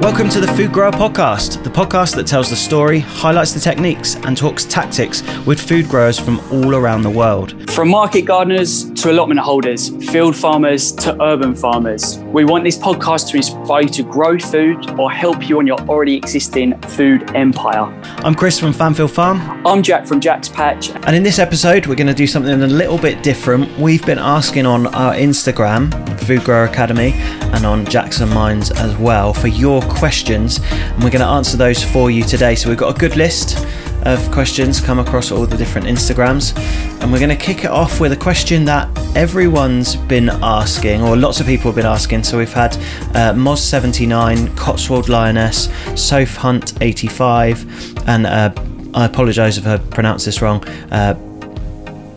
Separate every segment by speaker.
Speaker 1: Welcome to the Food Grower Podcast, the podcast that tells the story, highlights the techniques, and talks tactics with food growers from all around the world.
Speaker 2: From market gardeners to allotment holders, field farmers to urban farmers, we want this podcast to inspire you to grow food or help you on your already existing food empire.
Speaker 1: I'm Chris from Fanfield Farm.
Speaker 2: I'm Jack from Jack's Patch.
Speaker 1: And in this episode, we're going to do something a little bit different. We've been asking on our Instagram, Food Grower Academy, and on Jackson Minds as well for your questions, and we're going to answer those for you today. So we've got a good list of questions come across all the different Instagrams, and we're going to kick it off with a question that everyone's been asking, or lots of people have been asking. So we've had uh, Moz79, Cotswold Lioness, Soph Hunt 85, and uh, I apologise if I pronounce this wrong, uh,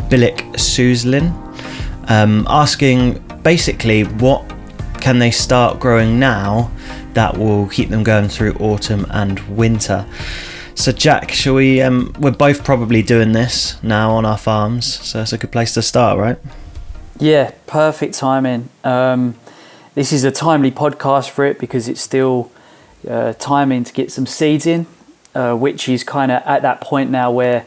Speaker 1: Suzlin, um, asking basically what can they start growing now that will keep them going through autumn and winter? So, Jack, shall we? Um, we're both probably doing this now on our farms, so it's a good place to start, right?
Speaker 2: Yeah, perfect timing. Um, this is a timely podcast for it because it's still uh, timing to get some seeds in, uh, which is kind of at that point now where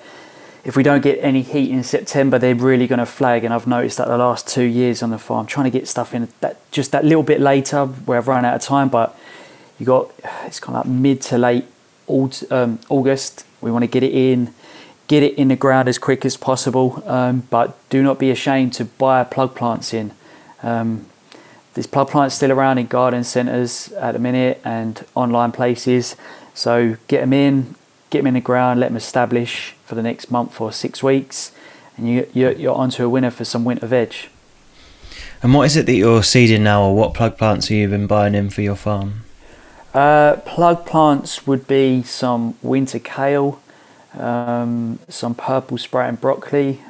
Speaker 2: if we don't get any heat in September, they're really going to flag. And I've noticed that the last two years on the farm, trying to get stuff in that just that little bit later where I've run out of time. But you got it's kind of like mid to late um, August. We want to get it in, get it in the ground as quick as possible. Um, but do not be ashamed to buy plug plants in. Um, there's plug plants still around in garden centres at the minute and online places. So get them in, get them in the ground, let them establish for the next month or six weeks, and you, you're, you're onto a winner for some winter veg.
Speaker 1: And what is it that you're seeding now, or what plug plants have you been buying in for your farm?
Speaker 2: Uh, plug plants would be some winter kale, um, some purple sprouting broccoli.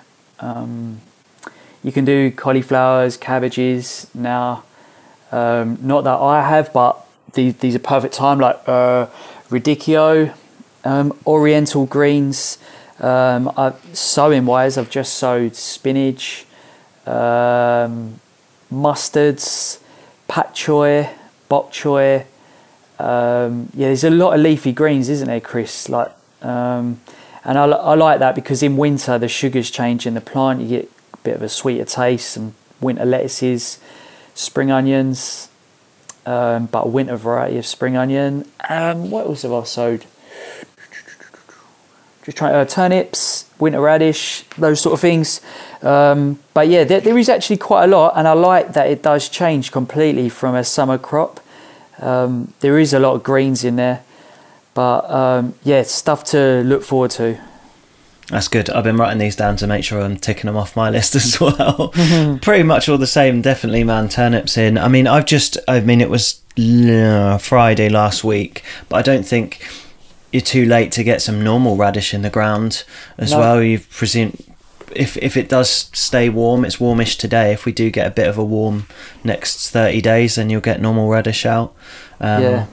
Speaker 2: Um, you can do cauliflowers, cabbages now. Um, not that I have, but these, these are perfect time, like uh, radicchio, um, oriental greens. Um, I, sowing wise, I've just sowed spinach, um, mustards, pak choi, bok choy. Um, yeah, there's a lot of leafy greens, isn't there, Chris? Like, um, and I, I like that because in winter the sugars change in the plant. You get a bit of a sweeter taste. Some winter lettuces, spring onions, um, but a winter variety of spring onion. Um, what else have I sowed? Just trying uh, turnips, winter radish, those sort of things. Um, but yeah, there, there is actually quite a lot, and I like that it does change completely from a summer crop. Um, there is a lot of greens in there, but um, yeah, stuff to look forward to.
Speaker 1: That's good. I've been writing these down to make sure I'm ticking them off my list as well. Pretty much all the same. Definitely, man. Turnips in. I mean, I've just. I mean, it was uh, Friday last week, but I don't think you're too late to get some normal radish in the ground as no. well. You've presumed if if it does stay warm, it's warmish today. If we do get a bit of a warm next thirty days, then you'll get normal radish out. Um, yeah.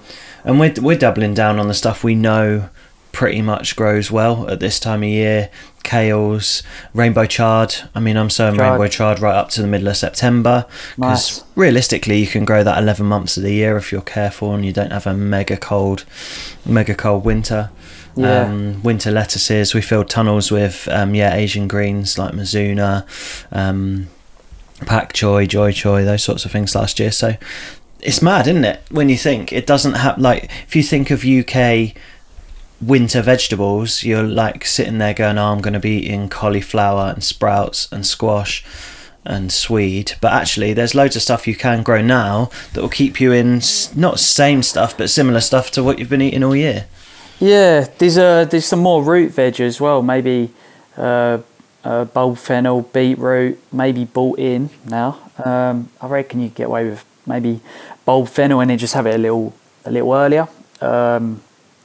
Speaker 1: And we're we're doubling down on the stuff we know pretty much grows well at this time of year. Kales, rainbow chard. I mean, I'm sowing chard. rainbow chard right up to the middle of September because nice. realistically, you can grow that 11 months of the year if you're careful and you don't have a mega cold, mega cold winter. Yeah. Um, winter lettuces. We filled tunnels with um, yeah Asian greens like Mizuna, um, pak choi, joi choi, those sorts of things last year. So it's mad, isn't it? When you think it doesn't have like if you think of UK winter vegetables, you're like sitting there going, "Oh, I'm going to be eating cauliflower and sprouts and squash." and swede. But actually there's loads of stuff you can grow now that will keep you in not same stuff but similar stuff to what you've been eating all year.
Speaker 2: Yeah there's a there's some more root veg as well maybe uh, uh, bulb fennel beetroot maybe bought in now. Um, i reckon you get away with maybe bulb fennel and then just have it a little a little earlier. Um,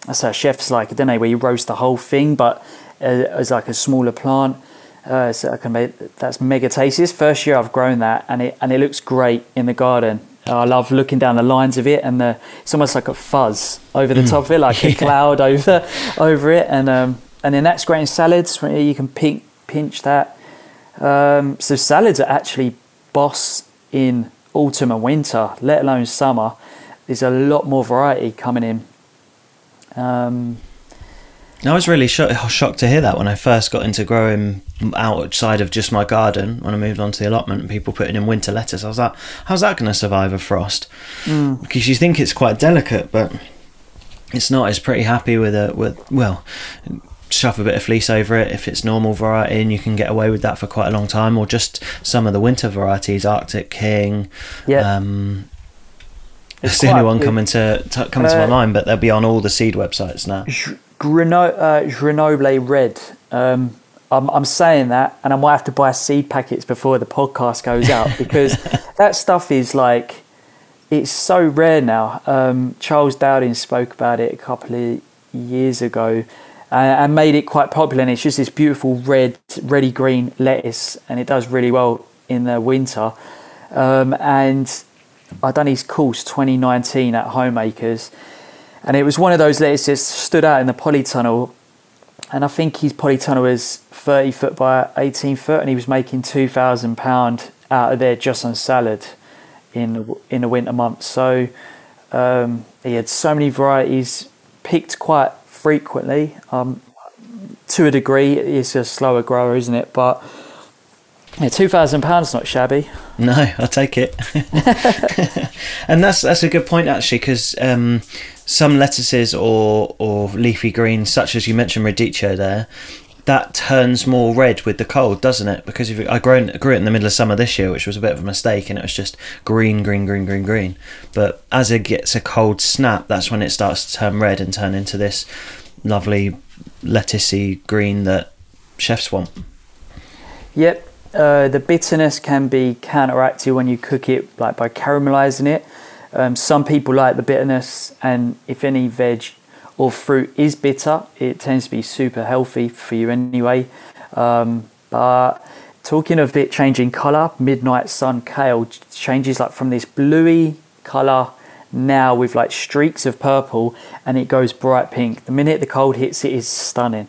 Speaker 2: that's how chefs like, I don't know, where you roast the whole thing, but uh, as like a smaller plant. Uh, so I can make, that's mega tasty. This first year I've grown that, and it and it looks great in the garden. I love looking down the lines of it, and the, it's almost like a fuzz over the mm. top of it, like a cloud over over it, and um, and then that's great in salads. You can pinch pinch that. Um, so salads are actually boss in autumn and winter, let alone summer. there's a lot more variety coming in. Um,
Speaker 1: I was really sho- shocked to hear that when I first got into growing outside of just my garden. When I moved on to the allotment, and people putting in winter lettuce, I was like, "How's that going to survive a frost?"
Speaker 2: mm.
Speaker 1: Because you think it's quite delicate, but it's not. It's pretty happy with it. With well, shove a bit of fleece over it if it's normal variety, and you can get away with that for quite a long time. Or just some of the winter varieties, Arctic King.
Speaker 2: Yeah.
Speaker 1: Um,
Speaker 2: It's
Speaker 1: the only one coming to, to coming to my
Speaker 2: Uh,
Speaker 1: mind, but they'll be on all the seed websites now.
Speaker 2: Greno- uh, Grenoble Red. Um, I'm, I'm saying that, and I might have to buy seed packets before the podcast goes out because that stuff is like, it's so rare now. Um, Charles Dowding spoke about it a couple of years ago and, and made it quite popular. And it's just this beautiful red, reddy green lettuce, and it does really well in the winter. Um, and I done his course 2019 at Homeacres and it was one of those lettuces stood out in the polytunnel. And I think his polytunnel is 30 foot by 18 foot and he was making 2,000 pound out of there just on salad in the- in the winter months. So um, he had so many varieties picked quite frequently. Um, to a degree it's a slower grower isn't it? But yeah, 2,000 pounds not shabby
Speaker 1: No, I'll take it. and that's that's a good point actually, because um, some lettuces or or leafy greens, such as you mentioned radicchio there, that turns more red with the cold, doesn't it? Because if I grown grew it in the middle of summer this year, which was a bit of a mistake, and it was just green, green, green, green, green. But as it gets a cold snap, that's when it starts to turn red and turn into this lovely lettucey green that chefs want.
Speaker 2: Yep. Uh, the bitterness can be counteracted when you cook it, like by caramelizing it. Um, some people like the bitterness, and if any veg or fruit is bitter, it tends to be super healthy for you anyway. Um, but talking of it changing color, midnight sun kale changes like from this bluey color now with like streaks of purple, and it goes bright pink. The minute the cold hits, it is stunning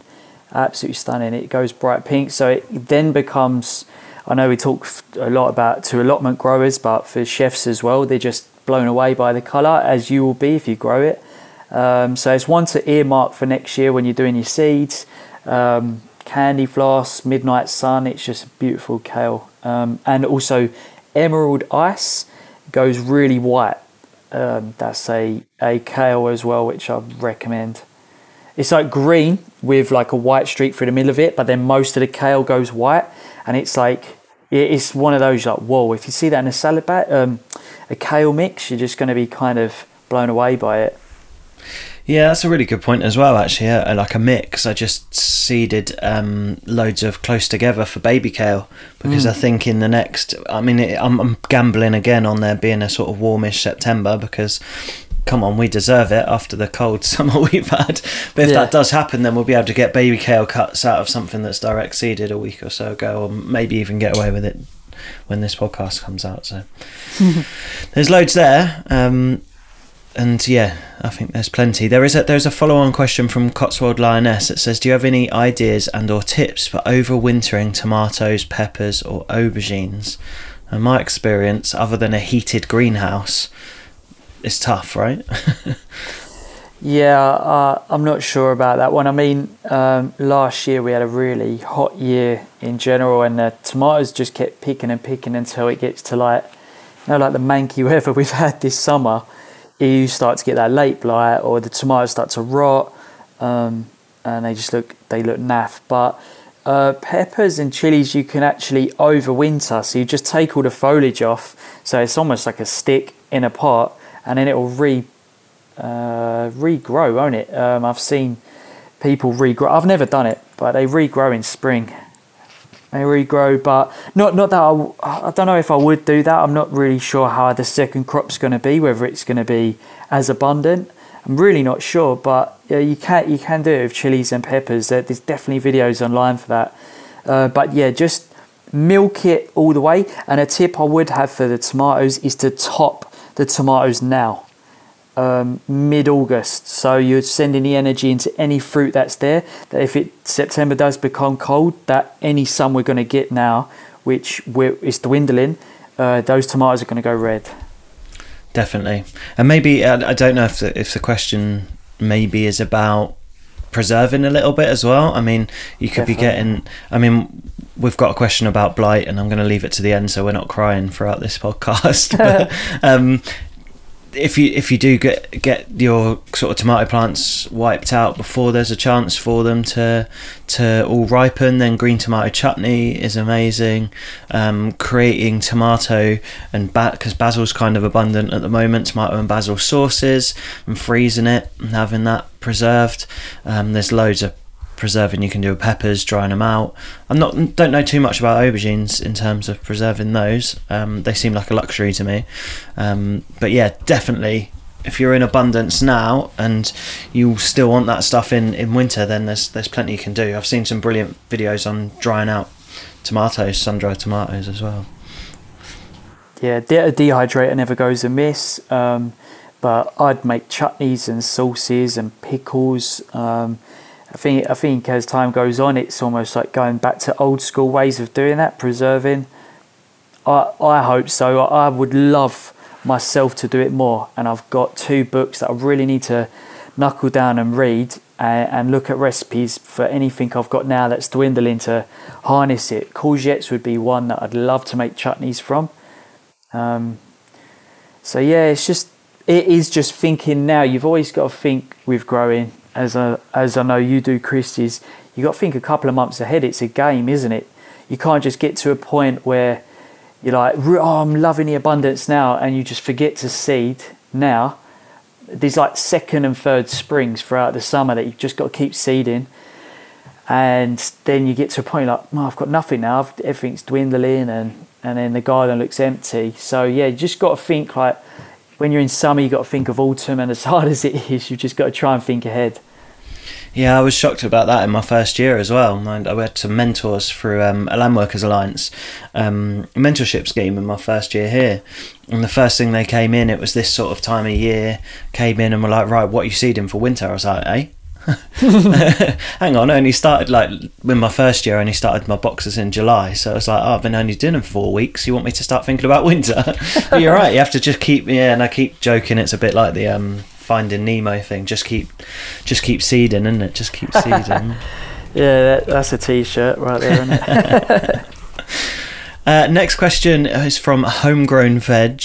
Speaker 2: absolutely stunning. It goes bright pink, so it then becomes. I know we talk a lot about to allotment growers, but for chefs as well, they're just blown away by the colour, as you will be if you grow it. Um, so it's one to earmark for next year when you're doing your seeds. Um, candy floss, midnight sun. It's just beautiful kale, um, and also emerald ice goes really white. Um, that's a a kale as well, which I recommend. It's like green with like a white streak through the middle of it, but then most of the kale goes white, and it's like it's one of those like whoa. If you see that in a salad bag, um, a kale mix, you're just going to be kind of blown away by it.
Speaker 1: Yeah, that's a really good point as well. Actually, yeah, like a mix. I just seeded um, loads of close together for baby kale because I think in the next, I mean, it, I'm, I'm gambling again on there being a sort of warmish September because. Come on, we deserve it after the cold summer we've had. But if
Speaker 2: Yeah.
Speaker 1: that does happen, then we'll be able to get baby kale cuts out of something that's direct seeded a week or so ago, or maybe even get away with it when this podcast comes out. So there's loads there. Um, and yeah, I think there's plenty. There is a there's a follow on question from Cotswold Lioness that says, "Do you have any ideas and or tips for overwintering tomatoes, peppers, or aubergines?" And my experience, other than a heated greenhouse, is tough, right?
Speaker 2: Yeah, uh, I'm not sure about that one. I mean, um, last year we had a really hot year in general, and the tomatoes just kept picking and picking until it gets to like, you know, like the manky weather we've had this summer. You start to get that late blight, or the tomatoes start to rot, um, and they just look they look naff. But uh, peppers and chilies you can actually overwinter. So you just take all the foliage off, so it's almost like a stick in a pot, and then it will re uh, regrow, won't it? Um, I've seen people regrow. I've never done it, but they regrow in spring. They regrow, but not not that I, I don't know if I would do that. I'm not really sure how the second crop's going to be, whether it's going to be as abundant. I'm really not sure, but yeah, you can you can do it with chilies and peppers. There's definitely videos online for that. Uh, but yeah, just milk it all the way. And a tip I would have for the tomatoes is to top the tomatoes now um, mid-August. So you're sending the energy into any fruit that's there. That if it September does become cold, that any sun we're going to get now, which is dwindling, uh, those tomatoes are going to go red.
Speaker 1: definitely. And maybe I, I don't know if the, if the question maybe is about preserving a little bit as well. I mean, you could be getting. I mean, we've got a question about blight, and I'm going to leave it to the end so we're not crying throughout this podcast. but, um, if you if you do get get your sort of tomato plants wiped out before there's a chance for them to to all ripen, then green tomato chutney is amazing. Um, creating tomato and because basil's kind of abundant at the moment, tomato and basil sauces, and freezing it and having that preserved. Um, there's loads of preserving you can do with peppers, drying them out. I'm not don't know too much about aubergines in terms of preserving those. Um, they seem like a luxury to me. Um, but yeah, definitely. If you're in abundance now and you still want that stuff in, in winter, then there's there's plenty you can do. I've seen some brilliant videos on drying out tomatoes, sun dried tomatoes as well.
Speaker 2: Yeah, a dehydrator never goes amiss. Um, but I'd make chutneys and sauces and pickles. Um, I think I think as time goes on, it's almost like going back to old school ways of doing that, preserving. I I hope so. I would love myself to do it more, and I've got two books that I really need to knuckle down and read and, and look at recipes for anything I've got now that's dwindling to harness it. Courgettes would be one that I'd love to make chutneys from. Um, so yeah, it's just it is just thinking now. You've always got to think with growing, as I, as I know you do, Chris. Is you got to think a couple of months ahead. It's a game, isn't it? You can't just get to a point where you're like, oh, I'm loving the abundance now, and you just forget to seed now. There's like second and third springs throughout the summer that you've just got to keep seeding. And then you get to a point like, oh, I've got nothing now. Everything's dwindling, and and then the garden looks empty. So yeah, you just got to think like when you're in summer, you've got to think of autumn, and as hard as it is, you've just got to try and think ahead.
Speaker 1: Yeah, I was shocked about that in my first year as well. I I had some mentors through um, a Land Workers Alliance um, mentorship scheme in my first year here. And the first thing they came in, it was this sort of time of year, came in and were like, right, what are you seeding for winter? I was like, eh? Hang on, I only started like in my first year. I only started my boxes in July, so I was like, "Oh, I've been only doing them for four weeks. You want me to start thinking about winter?" but you're right. You have to just keep, yeah. And I keep joking. It's a bit like the um, Finding Nemo thing. Just keep, just keep seeding, isn't it? Just keep seeding.
Speaker 2: Yeah, that, that's a t-shirt right there, isn't it?
Speaker 1: Uh, next question is from Homegrown Veg.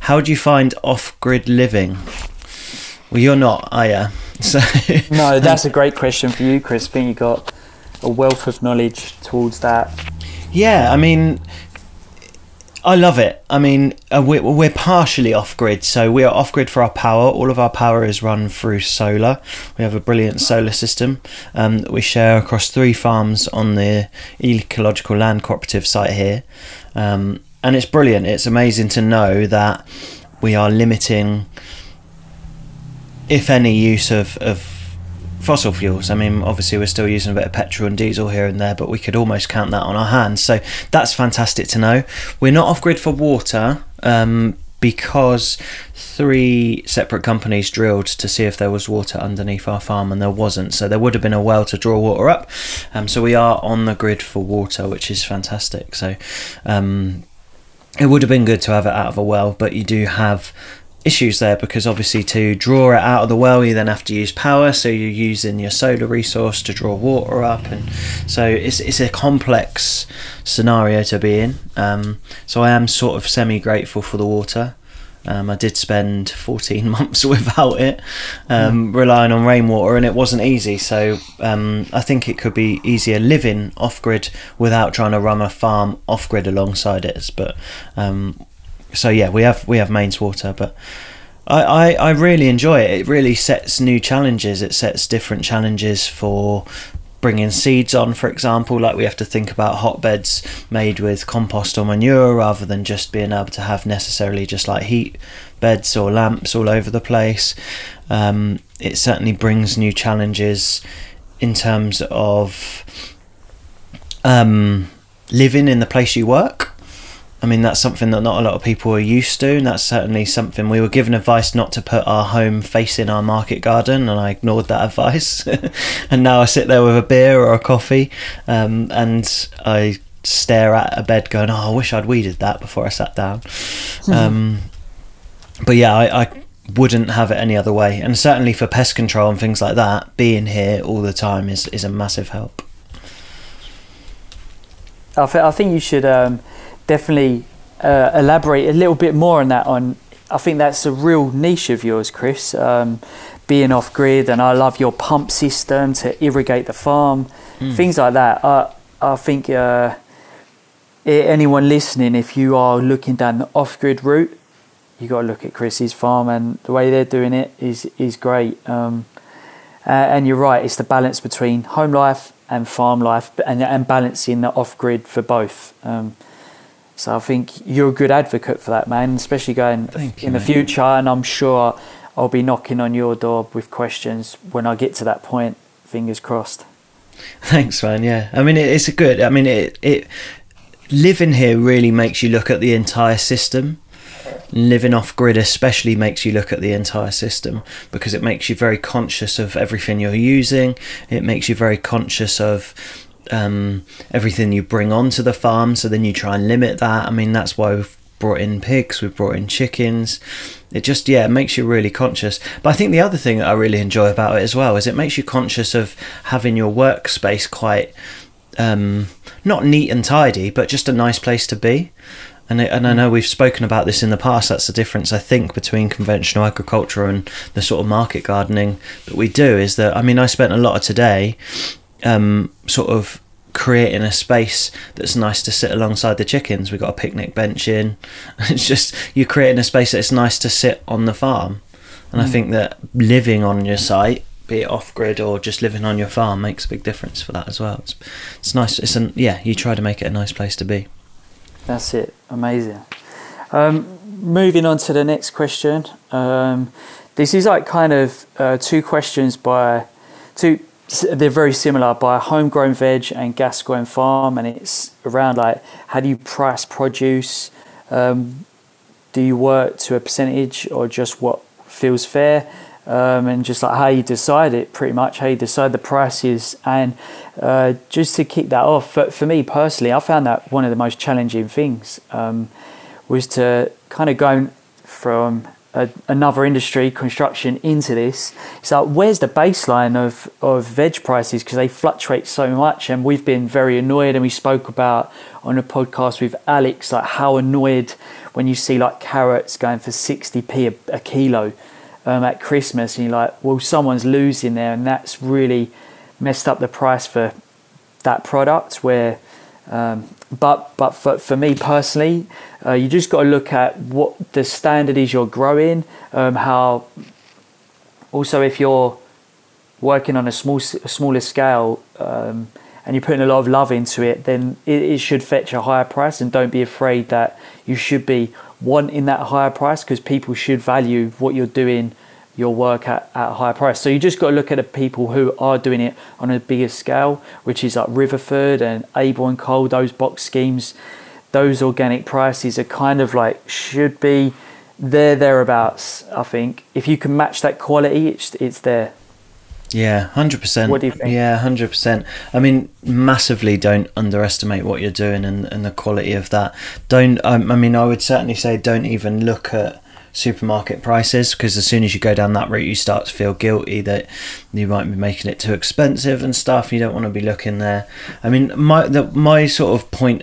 Speaker 1: How do you find off-grid living? Well, you're not, are you? So
Speaker 2: no, that's a great question for you, Chris. I think you've got a wealth of knowledge towards that.
Speaker 1: Yeah, I mean, I love it. I mean, uh, we're, we're partially off grid, so we are off grid for our power. All of our power is run through solar. We have a brilliant solar system um, that we share across three farms on the Ecological Land Cooperative site here. Um, and it's brilliant. It's amazing to know that we are limiting, if any, use of, of fossil fuels. I mean, obviously, we're still using a bit of petrol and diesel here and there, but we could almost count that on our hands. So that's fantastic to know. We're not off grid for water um, because three separate companies drilled to see if there was water underneath our farm, and there wasn't. So there would have been a well to draw water up. Um, so we are on the grid for water, which is fantastic. So. Um, it would have been good to have it out of a well, but you do have issues there because obviously to draw it out of the well you then have to use power. So you're using your solar resource to draw water up. And so it's, it's a complex scenario to be in. Um, so i am sort of semi grateful for the water. Um, I did spend 14 months without it, um, relying on rainwater, and it wasn't easy. So um, I think it could be easier living off grid without trying to run a farm off grid alongside it. But um, so yeah, we have we have mains water, but I, I, I really enjoy it. It really sets new challenges. It sets different challenges for bringing seeds on, for example. Like we have to think about hotbeds made with compost or manure rather than just being able to have necessarily just like heat beds or lamps all over the place. Um, it certainly brings new challenges in terms of um, living in the place you work. I mean, that's something that not a lot of people are used to, and that's certainly something we were given advice not to put our home facing our market garden, and I ignored that advice. and now I sit there with a beer or a coffee, um, and I stare at a bed going, "Oh, I wish I'd weeded that before I sat down." um, but yeah, I, I wouldn't have it any other way. And certainly for pest control and things like that, being here all the time is, is a massive help.
Speaker 2: I, th- I think you should um, definitely uh, elaborate a little bit more on that. On I think that's a real niche of yours, Chris. Um, being off grid, and I love your pump system to irrigate the farm, mm. things like that. I I think uh, anyone listening, if you are looking down the off grid route, you got to look at Chris's farm, and the way they're doing it is is great. Um, and you're right, it's the balance between home life and farm life, and and balancing the off grid for both. Um, so I think you're a good advocate for that, man, especially going Thank in you, the mate. future. And I'm sure I'll be knocking on your door with questions when I get to that point. Fingers crossed.
Speaker 1: Thanks, man. Yeah, I mean it's a good. I mean it it living here really makes you look at the entire system. Living off grid especially makes you look at the entire system because it makes you very conscious of everything you're using. It makes you very conscious of um, everything you bring onto the farm. So then you try and limit that. I mean that's why we've brought in pigs, we've brought in chickens. It just yeah, it makes you really conscious. But I think the other thing that I really enjoy about it as well is it makes you conscious of having your workspace quite um, not neat and tidy, but just a nice place to be. And, it, and I know we've spoken about this in the past. That's the difference, I think, between conventional agriculture and the sort of market gardening that we do. Is that I mean, I spent a lot of today, um, sort of creating a space that's nice to sit alongside the chickens. We've got a picnic bench in. It's just you're creating a space that's nice to sit on the farm. And mm. I think that living on your site, be it off grid or just living on your farm, makes a big difference for that as well. It's, it's nice. It's an, yeah, you try to make it a nice place to be.
Speaker 2: That's it. Amazing. Um, moving on to the next question. Um, this is like kind of uh, two questions by two they're very similar by homegrown veg and gas grown farm, and it's around like how do you price produce? Um, do you work to a percentage or just what feels fair? Um, and just like how you decide it, pretty much how you decide the prices. And uh, just to kick that off, for, for, me personally, I found that one of the most challenging things um, was to kind of go from a, another industry, construction, into this. So where's the baseline of, of veg prices because they fluctuate so much, and we've been very annoyed. And we spoke about on a podcast with Alex like how annoyed when you see like carrots going for sixty p a, a kilo um, at Christmas, and you're like, well, someone's losing there, and that's really messed up the price for that product where um, but but for, for me personally, uh, you just got to look at what the standard is you're growing. Um, how also if you're working on a small smaller scale um, and you're putting a lot of love into it, then it, it, should fetch a higher price. And don't be afraid that you should be wanting that higher price because people should value what you're doing your work at, at a higher price. So you just got to look at the people who are doing it on a bigger scale, which is like Riverford and Abel and Cole, those box schemes. Those organic prices are kind of like should be there thereabouts. I think if you can match that quality, it's it's there.
Speaker 1: Yeah, hundred percent.
Speaker 2: What do you think?
Speaker 1: Yeah, hundred percent. I mean, massively don't underestimate what you're doing and, and the quality of that. Don't. Um, I mean, I would certainly say don't even look at supermarket prices because as soon as you go down that route you start to feel guilty that you might be making it too expensive and stuff you don't want to be looking there i mean my the, my sort of point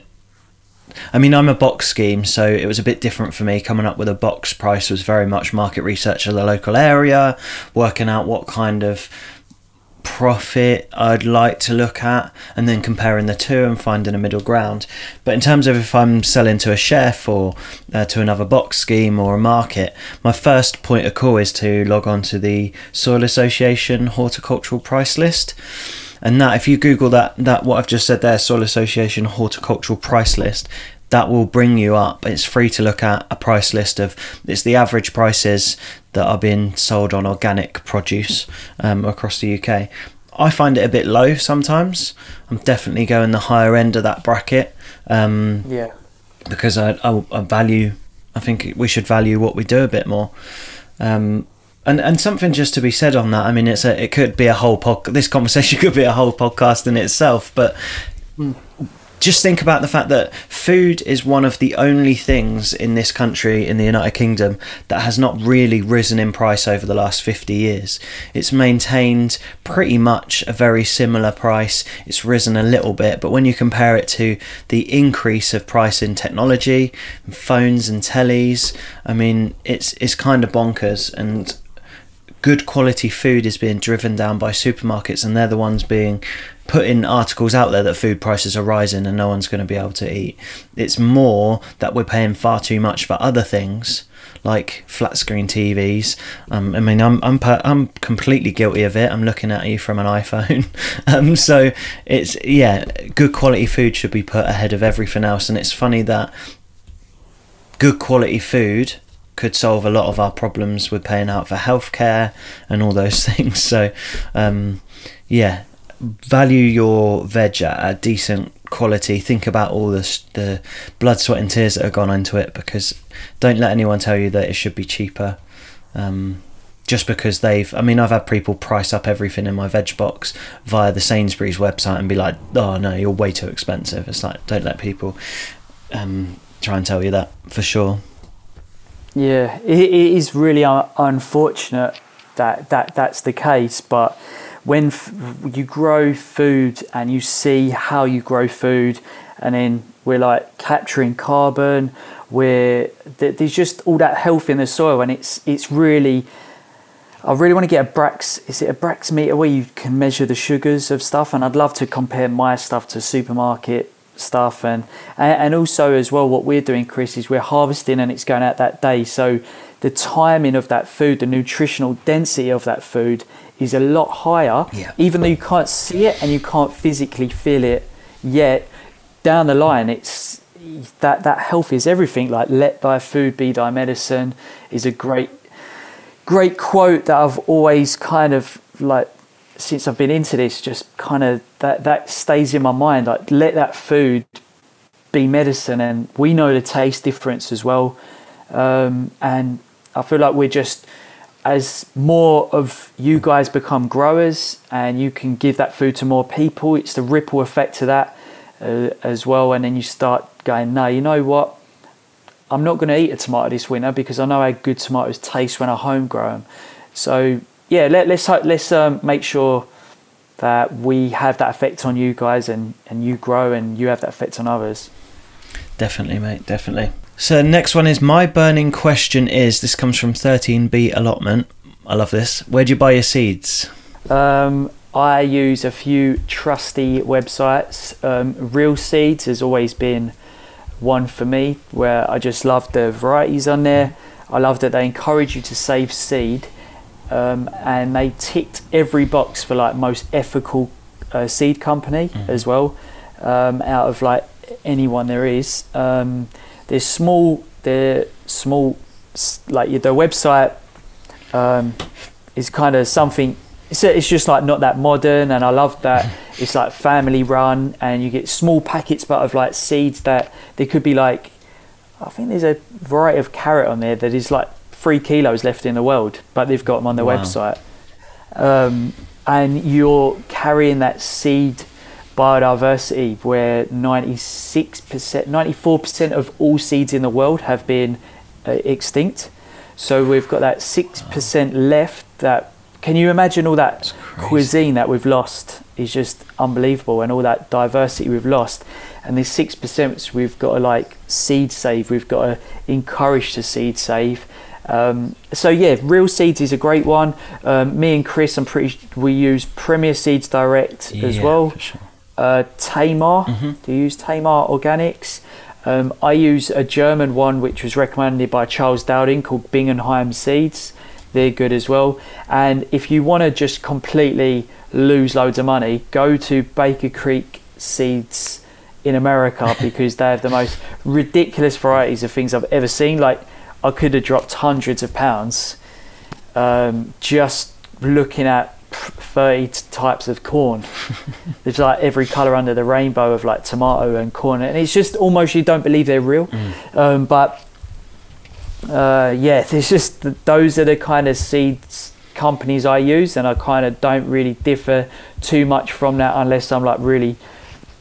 Speaker 1: I mean, I'm a box scheme, so it was a bit different for me. Coming up with a box price was very much market research of the local area, working out what kind of profit I'd like to look at and then comparing the two and finding a middle ground. But in terms of if I'm selling to a chef or uh, to another box scheme or a market, my first point of call is to log on to the Soil Association horticultural price list. And that, if you Google that, that what I've just said there, Soil Association horticultural price list, that will bring you up. It's free to look at a price list of it's the average prices that are being sold on organic produce um, across the UK. I find it a bit low sometimes. I'm definitely going the higher end of that bracket. Um,
Speaker 2: yeah.
Speaker 1: Because I, I, I, value, I think we should value what we do a bit more. Um, and and something just to be said on that. I mean, it's a it could be a whole pod. This conversation could be a whole podcast in itself. But just think about the fact that food is one of the only things in this country, in the United Kingdom, that has not really risen in price over the last 50 years. It's maintained pretty much a very similar price. It's risen a little bit, but when you compare it to the increase of price in technology, phones and tellies, I mean, it's it's kind of bonkers and good quality food is being driven down by supermarkets and they're the ones being putting articles out there that food prices are rising and no one's going to be able to eat. It's more that we're paying far too much for other things like flat screen TVs. Um, I mean, I'm I'm I'm completely guilty of it. I'm looking at you from an iPhone. um, so it's yeah, good quality food should be put ahead of everything else. And it's funny that good quality food could solve a lot of our problems with paying out for healthcare and all those things. So, um, yeah, value your veg at a decent quality. Think about all the the blood, sweat, and tears that have gone into it. Because don't let anyone tell you that it should be cheaper. Um, just because they've, I mean, I've had people price up everything in my veg box via the Sainsbury's website and be like, "Oh no, you're way too expensive." It's like, don't let people um, try and tell you that for sure.
Speaker 2: Yeah, it, it is really un- unfortunate that, that that's the case. But when f- you grow food and you see how you grow food, and then we're like capturing carbon, where th- there's just all that health in the soil, and it's it's really. I really want to get a Brax. Is it a Brax meter where you can measure the sugars of stuff? And I'd love to compare my stuff to supermarket stuff and and also as well what we're doing chris is we're harvesting and it's going out that day so the timing of that food the nutritional density of that food is a lot higher
Speaker 1: yeah.
Speaker 2: even though you can't see it and you can't physically feel it yet down the line it's that that health is everything like let thy food be thy medicine is a great great quote that i've always kind of like since I've been into this, just kind of that that stays in my mind. Like let that food be medicine, and we know the taste difference as well. Um, and I feel like we're just as more of you guys become growers and you can give that food to more people, it's the ripple effect to that uh, as well. And then you start going, no, you know what? I'm not going to eat a tomato this winter because I know how good tomatoes taste when I home grow them. So yeah, let, us let's, let's um, make sure that we have that effect on you guys and, and you grow and you have that effect on others.
Speaker 1: Definitely, mate, definitely. So, next one is my burning question is this comes from 13B allotment. I love this. Where do you buy your seeds?
Speaker 2: Um, I use a few trusty websites. Um, Real Seeds has always been one for me where I just love the varieties on there. I love that they encourage you to save seed um, and they ticked every box for like most ethical uh, seed company mm-hmm. as well um, out of like anyone there is. Um, there's small, they're small, like their website um, is kind of something. It's, it's just like not that modern, and I love that it's like family run, and you get small packets, but of like seeds that they could be like. I think there's a variety of carrot on there that is like three kilos left in the world, but they've got them on their wow. website. Um, and you're carrying that seed biodiversity where 96%, 94% of all seeds in the world have been uh, extinct. So we've got that 6% left that can you imagine all that cuisine that we've lost is just unbelievable and all that diversity we've lost and this 6% we've got to like seed save we've got to encourage to seed save um, so yeah, Real Seeds is a great one. Um, me and Chris, I'm pretty we use Premier Seeds Direct yeah, as well. Sure. Uh, Tamar, mm-hmm. do you use Tamar Organics? Um, I use a German one which was recommended by Charles Dowding called Bingenheim Seeds. They're good as well. And if you want to just completely lose loads of money, go to Baker Creek Seeds in America because they have the most ridiculous varieties of things I've ever seen. Like I could have dropped hundreds of pounds um, just looking at 30 types of corn. There's like every colour under the rainbow of like tomato and corn, and it's just almost you don't believe they're real. Mm. Um, but uh, yeah, there's just those are the kind of seeds companies I use, and I kind of don't really differ too much from that unless I'm like really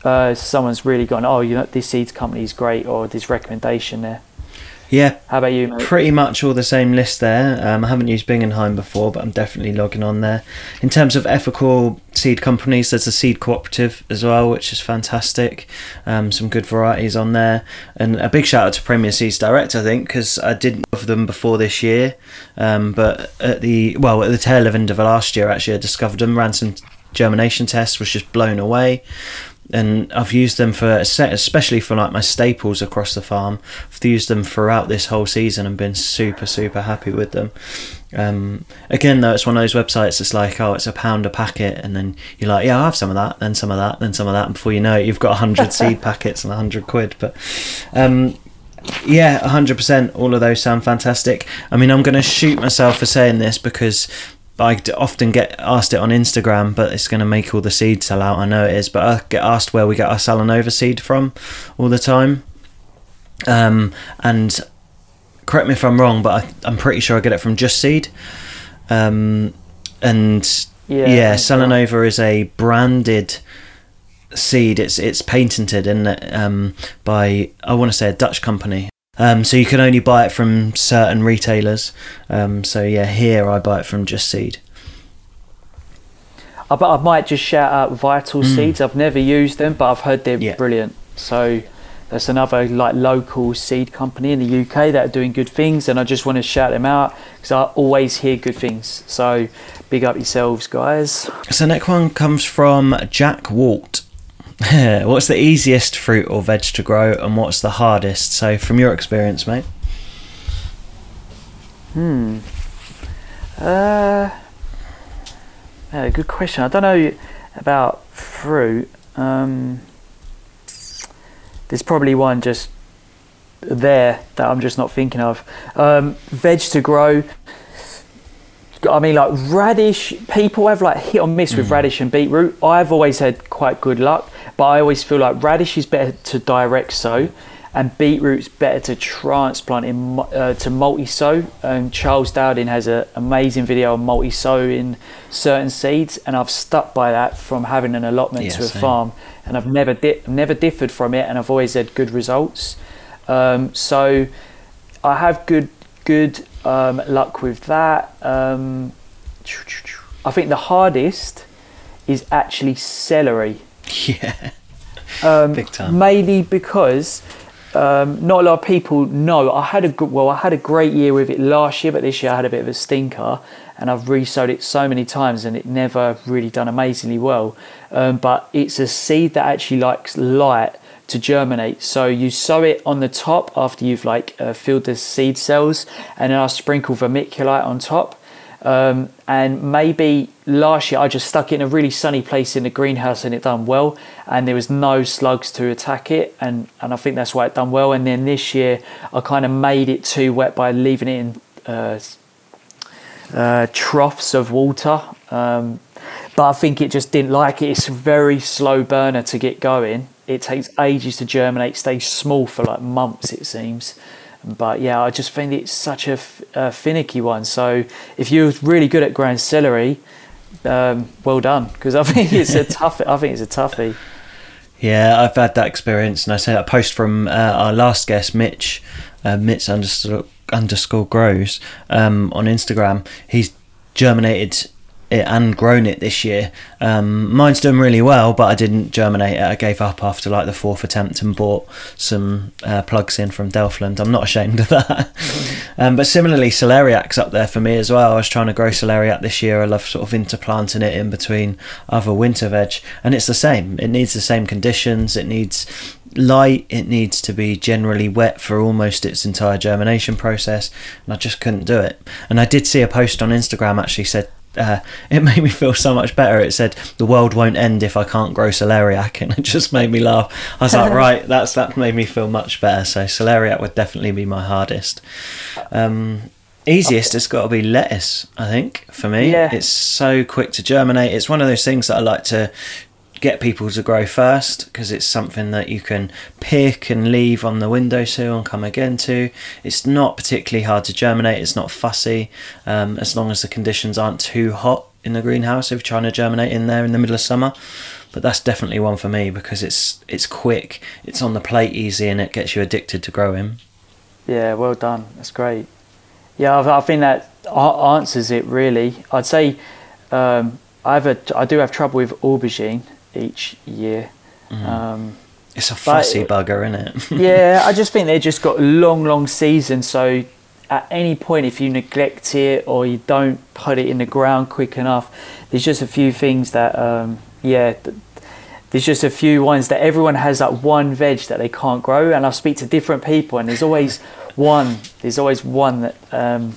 Speaker 2: uh, someone's really gone, oh, you know, this seeds company is great, or this recommendation there.
Speaker 1: Yeah,
Speaker 2: How about you, mate?
Speaker 1: pretty much all the same list there. Um, I haven't used Bingenheim before, but I'm definitely logging on there. In terms of ethical seed companies, there's a seed cooperative as well, which is fantastic. Um, some good varieties on there, and a big shout out to Premier Seeds Direct, I think, because I didn't of them before this year, um, but at the well at the tail end of last year, actually, I discovered them, ran some germination tests, was just blown away and I've used them for a set, especially for like my staples across the farm. I've used them throughout this whole season and been super super happy with them. Um, again, though, it's one of those websites. It's like oh, it's a pound a packet, and then you're like, yeah, I'll have some of that, then some of that, then some of that, and before you know it, you've got hundred seed packets and hundred quid. But um, yeah, 100%. All of those sound fantastic. I mean, I'm going to shoot myself for saying this because I often get asked it on Instagram, but it's going to make all the seeds sell out. I know it is, but I get asked where we get our Salanova seed from all the time. Um, and correct me if I'm wrong, but I, I'm pretty sure I get it from Just Seed. Um, and
Speaker 2: Yeah,
Speaker 1: yeah. Salanova is a branded seed. It's it's patented in um, by I want to say a Dutch company. Um, so you can only buy it from certain retailers. Um, so yeah, here I buy it from Just Seed.
Speaker 2: I, I might just shout out Vital Seeds. I've never used them, but I've heard they're
Speaker 1: Mm. Yeah.
Speaker 2: brilliant. So that's another like local seed company in the UK that are doing good things, and I just want to shout them out because I always hear good things. So big up yourselves, guys.
Speaker 1: So next one comes from Jack Walt. what's the easiest fruit or veg to grow, and what's the hardest? So from your experience, mate.
Speaker 2: Hmm. Uh, yeah, good question. I don't know about fruit. Um, there's probably one just there that I'm just not thinking of. Um, veg to grow. I mean, like radish. People have like hit or miss with radish and beetroot. I've always had quite good luck, but I always feel like radish is better to direct sow, and beetroot's better to transplant in uh, to multi sow. And Charles Dowding has an amazing video on multi sow in certain seeds, and I've stuck by that from having an allotment
Speaker 1: Yeah,
Speaker 2: to a
Speaker 1: same.
Speaker 2: farm, and I've never di- never differed from it, and I've always had good results. Um, so I have good good um, luck with that. Um, I think the hardest is actually celery.
Speaker 1: Yeah.
Speaker 2: Um,
Speaker 1: Big time.
Speaker 2: Mainly because um, not a lot of people know. I had a good, well, I had a great year with it last year, but this year I had a bit of a stinker, and I've resowed it so many times, and it never really done amazingly well. Um, but it's a seed that actually likes light to germinate. So you sow it on the top after you've like uh, filled the seed cells, and then I sprinkle vermiculite on top. Um, and maybe last year I just stuck it in a really sunny place in the greenhouse and it done well, and there was no slugs to attack it, and and I think that's why it done well. And then this year I kind of made it too wet by leaving it in uh, uh, troughs of water. Um, but I think it just didn't like it. It's a very slow burner to get going. It takes ages to germinate, stays small for like months, it seems. But yeah, I just think it's such a, f- a finicky one. So if you're really good at growing celery, um, well done, because I think it's a tough. I think it's a toughie.
Speaker 1: Yeah, I've had that experience, and I said a post from uh, our last guest, Mitch, uh, Mitch underscore, underscore grows um, on Instagram. He's germinated it and grown it this year. Um, mine's done really well, but I didn't germinate it. I gave up after like the fourth attempt and bought some uh, plugs in from Delfland. I'm not ashamed of that. um, but similarly, celeriac's up there for me as well. I was trying to grow celeriac this year. I love sort of interplanting it in between other winter veg, and it's the same. It needs the same conditions. It needs light. It needs to be generally wet for almost its entire germination process, and I just couldn't do it. And I did see a post on Instagram actually said uh, it made me feel so much better. It said the world won't end if I can't grow celeriac, and it just made me laugh. I was like, right, that's that made me feel much better. So celeriac would definitely be my hardest. Um, easiest has got to be lettuce, I think, for me.
Speaker 2: Yeah.
Speaker 1: It's so quick to germinate. It's one of those things that I like to get people to grow first because it's something that you can pick and leave on the windowsill and come again to. It's not particularly hard to germinate, it's not fussy um, as long as the conditions aren't too hot in the greenhouse if you're trying to germinate in there in the middle of summer. but that's definitely one for me because it's it's quick, it's on the plate easy, and it gets you addicted to growing.
Speaker 2: Yeah, well done. That's great. Yeah, I, I think that answers it really. I'd say um, I have a, I do have trouble with aubergine each year. Um,
Speaker 1: It's a fussy bugger, isn't it?
Speaker 2: yeah, I just think they've just got long, long season. So at any point, if you neglect it or you don't put it in the ground quick enough, there's just a few things that, um, yeah, th- there's just a few ones that everyone has that one veg that they can't grow. And I speak to different people, and there's always one. There's always one that um,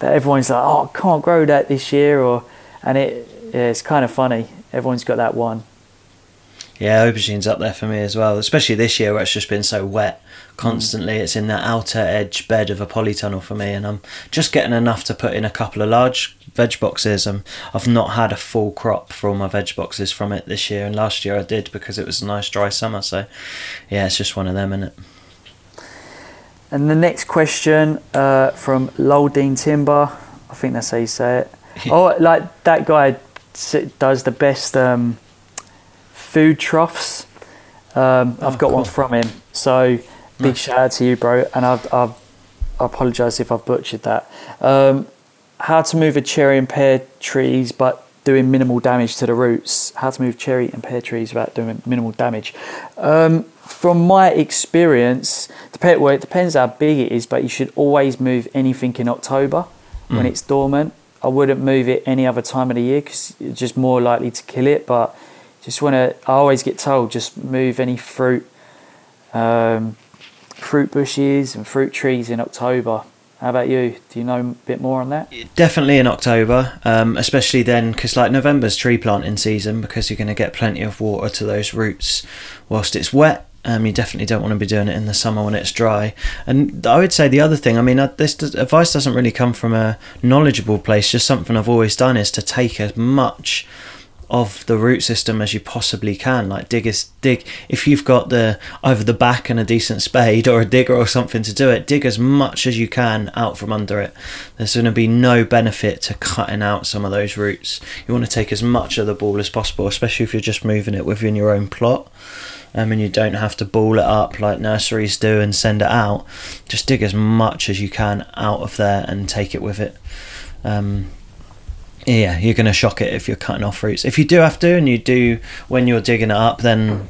Speaker 2: that everyone's like, oh, I can't grow that this year, or and it yeah, it's kind of funny. Everyone's got that one.
Speaker 1: Yeah, aubergine's up there for me as well, especially this year where it's just been so wet constantly. It's in that outer edge bed of a polytunnel for me, and I'm just getting enough to put in a couple of large veg boxes. Um, I've not had a full crop for all my veg boxes from it this year, and last year I did because it was a nice dry summer. So, yeah, it's just one of them, isn't it?
Speaker 2: And the next question uh, from Loldine Timber, I think that's how you say it. oh, like that guy does the best um, food troughs. Um, I've
Speaker 1: Oh,
Speaker 2: got one from him. So big
Speaker 1: Nice.
Speaker 2: shout out to you, bro. And I've, I've, I apologise if I've butchered that. Um, how to move a cherry and pear trees, but doing minimal damage to the roots. How to move cherry and pear trees without doing minimal damage. Um, from my experience, depend, well, it depends how big it is, but you should always move anything in October when
Speaker 1: Mm.
Speaker 2: it's dormant. I wouldn't move it any other time of the year because you're just more likely to kill it. But just want to, I always get told just move any fruit, um, fruit bushes and fruit trees in October. How about you? Do you know a bit more on that?
Speaker 1: Definitely in October, um, especially then because like November's tree planting season because you're going to get plenty of water to those roots whilst it's wet. Um, you definitely don't want to be doing it in the summer when it's dry. And I would say the other thing, I mean, this advice doesn't really come from a knowledgeable place. Just something I've always done is to take as much of the root system as you possibly can. Like dig is dig. If you've got the either the back and a decent spade or a digger or something to do it, dig as much as you can out from under it. There's going to be no benefit to cutting out some of those roots. You want to take as much of the ball as possible, especially if you're just moving it within your own plot. Um, and you don't have to ball it up like nurseries do and send it out. Just dig as much as you can out of there and take it with it. Um, yeah, you're going to shock it if you're cutting off roots. If you do have to, and you do when you're digging it up, then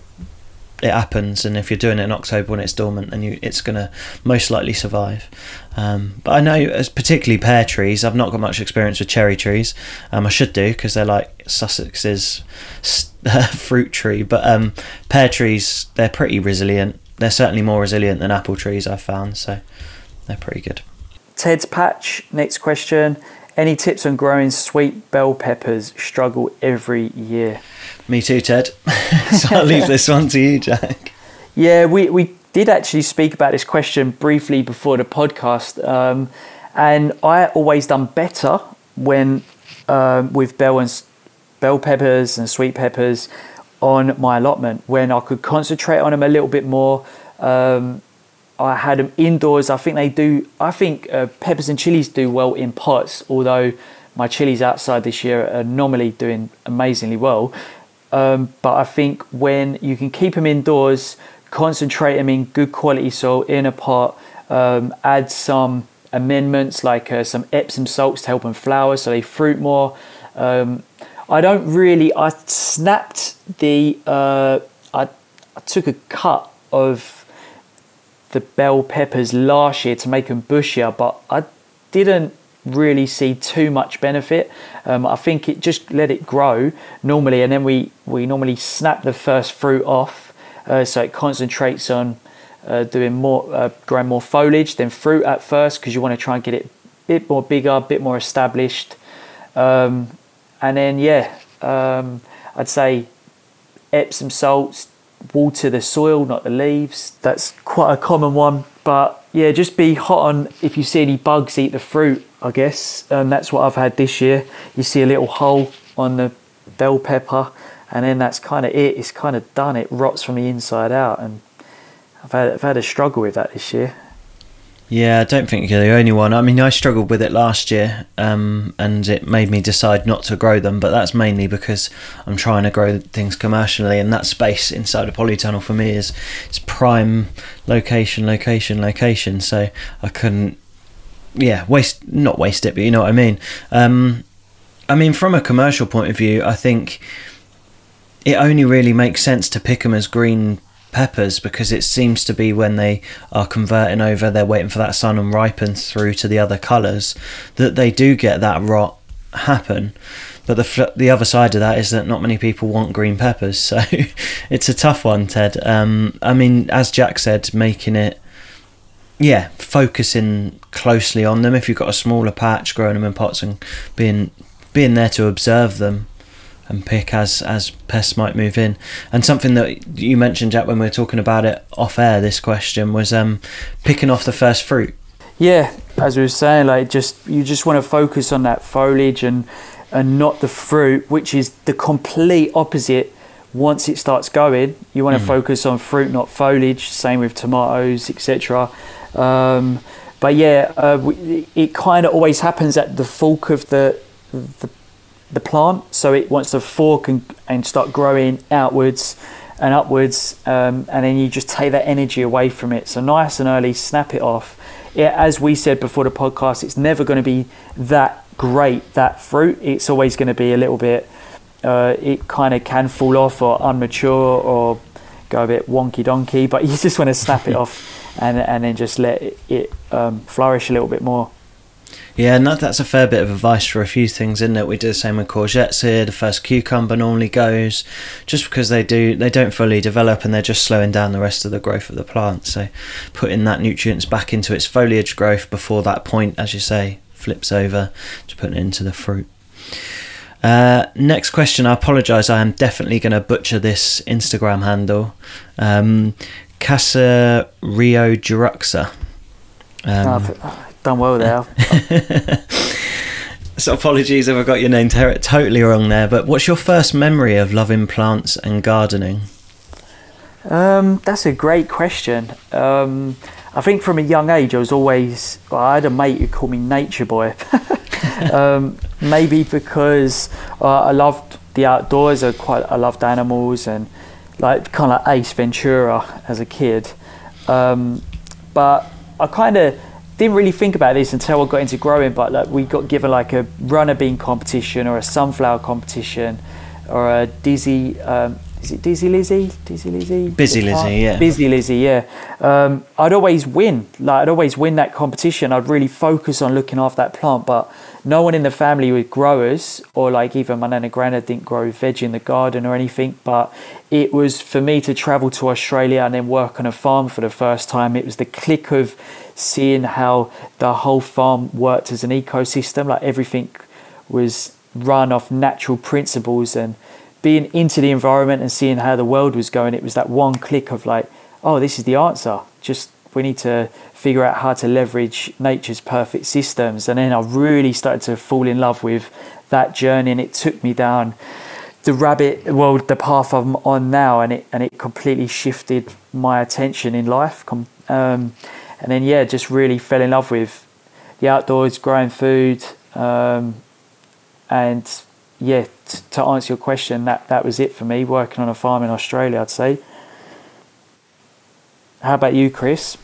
Speaker 1: it happens. And if you're doing it in October when it's dormant, then you it's going to most likely survive. Um, but I know, as particularly pear trees, I've not got much experience with cherry trees. Um, I should do because they're like Sussex's fruit tree. But um, pear trees, they're pretty resilient. They're certainly more resilient than apple trees I've found. So they're pretty good.
Speaker 2: Ted's patch. Next question. Any tips on growing sweet bell peppers? Struggle every year.
Speaker 1: Me too, Ted. so I'll leave this one to you, Jack.
Speaker 2: Yeah, we, we did actually speak about this question briefly before the podcast, um, and I always done better when um, with bell and bell peppers and sweet peppers on my allotment when I could concentrate on them a little bit more. Um, I had them indoors. I think they do. I think uh, peppers and chilies do well in pots, although my chilies outside this year are normally doing amazingly well. Um, but I think when you can keep them indoors, concentrate them in good quality soil in a pot, um, add some amendments like uh, some Epsom salts to help them flower so they fruit more. Um, I don't really. I snapped the. Uh, I, I took a cut of the bell peppers last year to make them bushier, but I didn't really see too much benefit. Um, I think it just let it grow normally, and then we we normally snap the first fruit off, uh, so it concentrates on uh, doing more, uh, growing more foliage than fruit at first, because you want to try and get it a bit more bigger, a bit more established, um, and then yeah, um, I'd say Epsom salts, water the soil, not the leaves. That's quite a common one. But yeah, just be hot on if you see any bugs eat the fruit, I guess. And that's what I've had this year. You see a little hole on the bell pepper, and then that's kind of it. It's kind of done. It rots from the inside out. And I've had, I've had a struggle with that this year.
Speaker 1: Yeah, I don't think you're the only one. I mean, I struggled with it last year, um, and it made me decide not to grow them. But that's mainly because I'm trying to grow things commercially, and that space inside a polytunnel for me is is prime location, location, location. So I couldn't, yeah, waste not waste it, but you know what I mean. Um, I mean, from a commercial point of view, I think it only really makes sense to pick them as green peppers because it seems to be when they are converting over, they're waiting for that sun and ripen through to the other colours, that they do get that rot happen. But the the other side of that is that not many people want green peppers, so it's a tough one, Ted. Um, I mean, as Jack said, making it, yeah, focusing closely on them. If you've got a smaller patch, growing them in pots and being being there to observe them and pick as as pests might move in. And something that you mentioned, Jack, when we were talking about it off air, this question was um, picking off the first fruit.
Speaker 2: Yeah, as we were saying, like just you just want to focus on that foliage and and not the fruit, which is the complete opposite. Once it starts going, you want to mm. focus on fruit, not foliage. Same with tomatoes, etc. Um, but yeah, uh, it kind of always happens at the fork of the the the plant. So it wants to fork and, and start growing outwards and upwards, um, and then you just take that energy away from it. So nice and early, snap it off. It, as we said before the podcast, it's never going to be that great that fruit. It's always going to be a little bit. Uh, it kind of can fall off or unmature or go a bit wonky donkey, but you just want to snap it off and and then just let it, it um, flourish a little bit more.
Speaker 1: Yeah, and that, that's a fair bit of advice for a few things, isn't it? We do the same with courgettes here. The first cucumber normally goes just because they do they don't fully develop and they're just slowing down the rest of the growth of the plant. So putting that nutrients back into its foliage growth before that point, as you say, flips over to put it into the fruit. Uh, next question. I apologise. I am definitely going to butcher this Instagram handle. Um, Casa Rio Juruxa.
Speaker 2: Um, done well there.
Speaker 1: so apologies if I got your name ter- totally wrong there. But what's your first memory of loving plants and gardening?
Speaker 2: Um, that's a great question. Um, I think from a young age, I was always. Well, I had a mate who called me Nature Boy. um, maybe because uh, I loved the outdoors. I quite. I loved animals and like kind of like Ace Ventura as a kid. Um, but I kind of didn't really think about this until I got into growing, but like we got given like a runner bean competition or a sunflower competition or a dizzy. Um, is it Dizzy Lizzie? Dizzy Lizzie?
Speaker 1: Busy Lizzie, yeah.
Speaker 2: Busy Lizzie, yeah. Um, I'd always win. Like I'd always win that competition. I'd really focus on looking after that plant, but no one in the family was growers, or like even my nana granddad didn't grow veg in the garden or anything. But it was for me to travel to Australia and then work on a farm for the first time. It was the click of seeing how the whole farm worked as an ecosystem, like everything was run off natural principles and being into the environment and seeing how the world was going, it was that one click of like, oh, this is the answer. Just we need to figure out how to leverage nature's perfect systems. And then I really started to fall in love with that journey, and it took me down the rabbit well the path I'm on now, and it and it completely shifted my attention in life. Um, and then yeah, just really fell in love with the outdoors, growing food, um, and yeah, t- to answer your question, that, that was it for me, working on a farm in Australia, I'd say. How about you, Chris?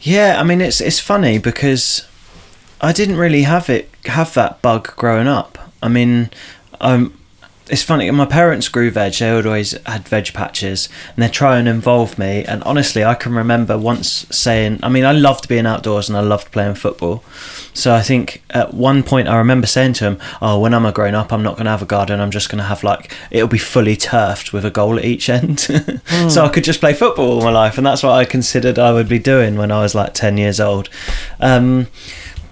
Speaker 1: Yeah, I mean it's it's funny because I didn't really have it have that bug growing up. I mean, um, it's funny. My parents grew veg. They always had veg patches, and they try and involve me. And honestly, I can remember once saying, I mean, I loved being outdoors and I loved playing football. So I think at one point I remember saying to him, "Oh, when I'm a grown up, I'm not going to have a garden. I'm just going to have like it'll be fully turfed with a goal at each end, mm. so I could just play football all my life." And that's what I considered I would be doing when I was like ten years old. Um,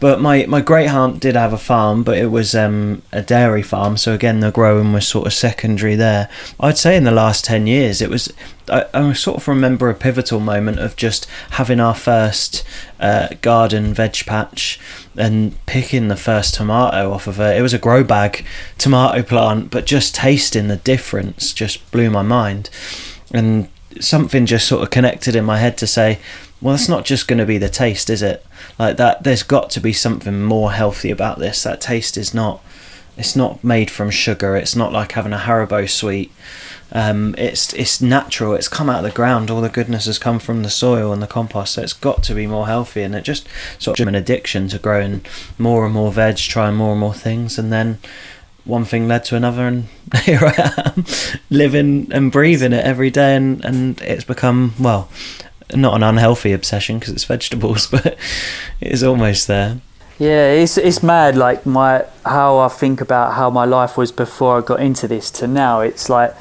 Speaker 1: but my, my great aunt did have a farm, but it was um, a dairy farm. So again, the growing was sort of secondary there. I'd say in the last 10 years, it was, I, I sort of remember a pivotal moment of just having our first uh, garden veg patch and picking the first tomato off of it. It was a grow bag tomato plant, but just tasting the difference just blew my mind. And something just sort of connected in my head to say, well, it's not just going to be the taste, is it? Like that, there's got to be something more healthy about this. That taste is not. It's not made from sugar. It's not like having a Haribo sweet. Um, it's it's natural. It's come out of the ground. All the goodness has come from the soil and the compost. So it's got to be more healthy. And it just sort of an addiction to growing more and more veg, trying more and more things, and then one thing led to another, and here I am, living and breathing it every day, and and it's become well, not an unhealthy obsession because it's vegetables, but it is almost there.
Speaker 2: Yeah, it's it's mad. Like my how I think about how my life was before I got into this to now. It's like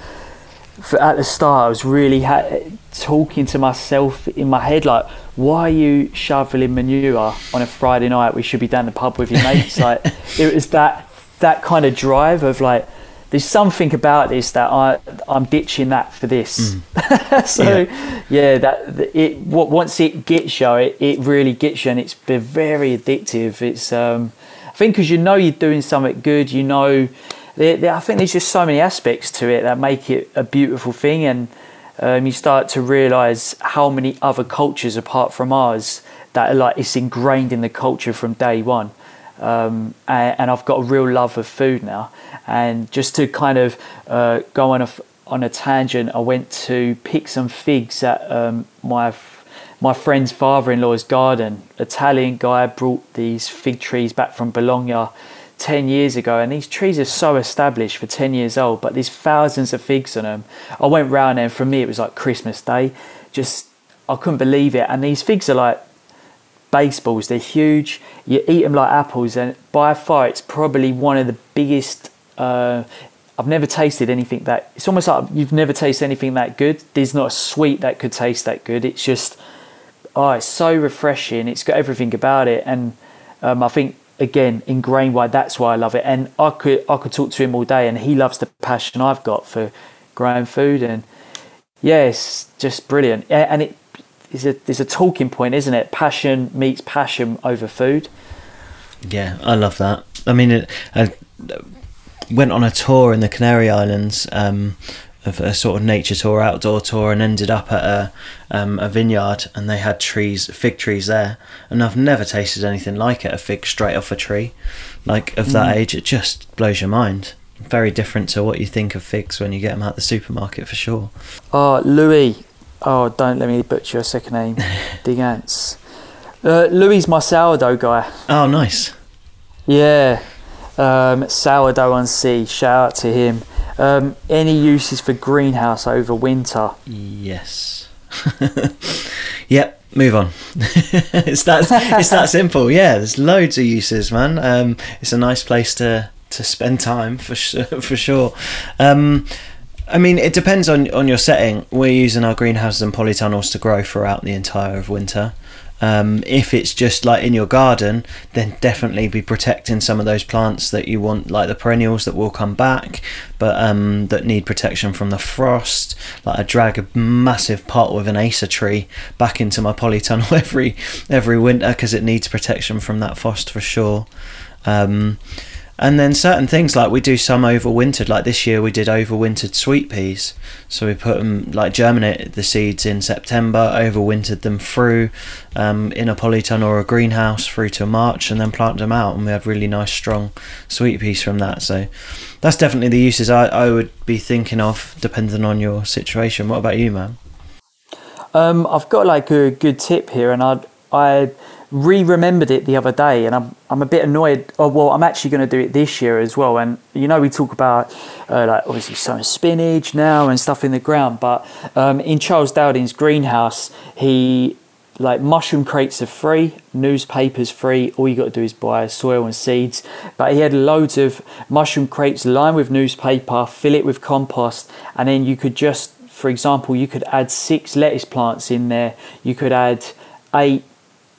Speaker 2: for, at the start I was really ha- talking to myself in my head like, why are you shoveling manure on a Friday night? We should be down the pub with your mates. like it was that that kind of drive of like there's something about this that I I'm ditching that for this. Mm. so yeah. yeah. that it once it gets you, it, it really gets you, and it's very addictive. It's um, I think because you know you're doing something good, you know. There, there, I think there's just so many aspects to it that make it a beautiful thing, and um, you start to realise how many other cultures apart from ours that are like it's ingrained in the culture from day one. Um, and, and, I've got a real love of food now. And just to kind of uh, go on a on a tangent, I went to pick some figs at um, my my friend's father-in-law's garden. Italian guy brought these fig trees back from Bologna 10 years ago and these trees are so established for 10 years old but there's thousands of figs on them i went round and for me it was like christmas day just i couldn't believe it and these figs are like baseballs. They're huge. You eat them like apples, and by far, it's probably one of the biggest. Uh, I've never tasted anything that. It's almost like you've never tasted anything that good. There's not a sweet that could taste that good. It's just, oh, it's so refreshing. It's got everything about it, and um, I think again ingrained why that's why I love it. And I could I could talk to him all day, and he loves the passion I've got for growing food, and yeah, it's just brilliant. And it is a there's a talking point, isn't it? Passion meets passion over food.
Speaker 1: Yeah, I love that. I mean, it, I went on a tour in the Canary Islands. Um, of a sort of nature tour, outdoor tour, and ended up at a um, a vineyard, and they had trees, fig trees there, and I've never tasted anything like it. A fig straight off a tree, like of that mm. age, it just blows your mind. Very different to what you think of figs when you get them out the supermarket, for sure.
Speaker 2: Oh, Louis, oh, don't let me butcher your second name, Digance. Uh, Louis my sourdough guy.
Speaker 1: Oh, nice.
Speaker 2: Yeah, um, sourdough on sea. Shout out to him. Um, any uses for greenhouse over winter?
Speaker 1: Yes. yep. Move on. it's that it's that simple. Yeah, there's loads of uses, man. Um, it's a nice place to to spend time for sure. For sure. Um, I mean, it depends on on your setting. We're using our greenhouses and polytunnels to grow throughout the entire of winter. Um, if it's just like in your garden, then definitely be protecting some of those plants that you want, like the perennials that will come back, but um, that need protection from the frost. Like I drag a massive pot with an acer tree back into my polytunnel every every winter because it needs protection from that frost for sure. Um, and then certain things like we do some overwintered like this year we did overwintered sweet peas. So we put them like germinated the seeds in september overwintered them through um, in a polytunnel or a greenhouse through to march and then planted them out and we had really nice strong sweet peas from that. So that's definitely the uses I, I would be thinking of depending on your situation. What about you man
Speaker 2: um, I've got like a good tip here and I'd I re-remembered it the other day and I'm, I'm a bit annoyed. Oh well I'm actually going to do it this year as well and you know we talk about uh, like obviously some spinach now and stuff in the ground but um, in Charles Dowding's greenhouse he like mushroom crates are free newspapers free all you got to do is buy soil and seeds but he had loads of mushroom crates lined with newspaper fill it with compost and then you could just for example you could add six lettuce plants in there you could add eight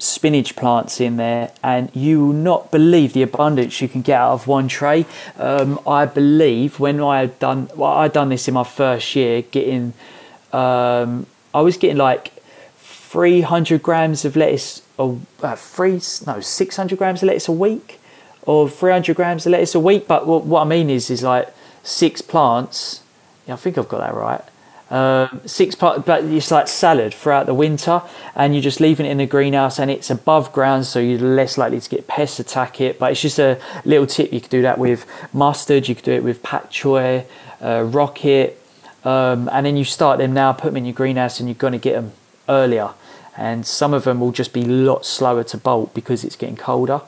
Speaker 2: spinach plants in there, and you will not believe the abundance you can get out of one tray. Um, I believe when I had done, well, I done this in my first year, getting, um, I was getting like 300 grams of lettuce, or uh, three, no, 600 grams of lettuce a week, or 300 grams of lettuce a week. But what, what I mean is, is like six plants. Yeah, I think I've got that right. Um, six part, but it's like salad throughout the winter, and you're just leaving it in the greenhouse, and it's above ground, so you're less likely to get pests attack it. But it's just a little tip. You could do that with mustard. You could do it with pak choy, uh, rocket, um, and then you start them now. Put them in your greenhouse, and you're going to get them earlier. And some of them will just be a lot slower to bolt because it's getting colder.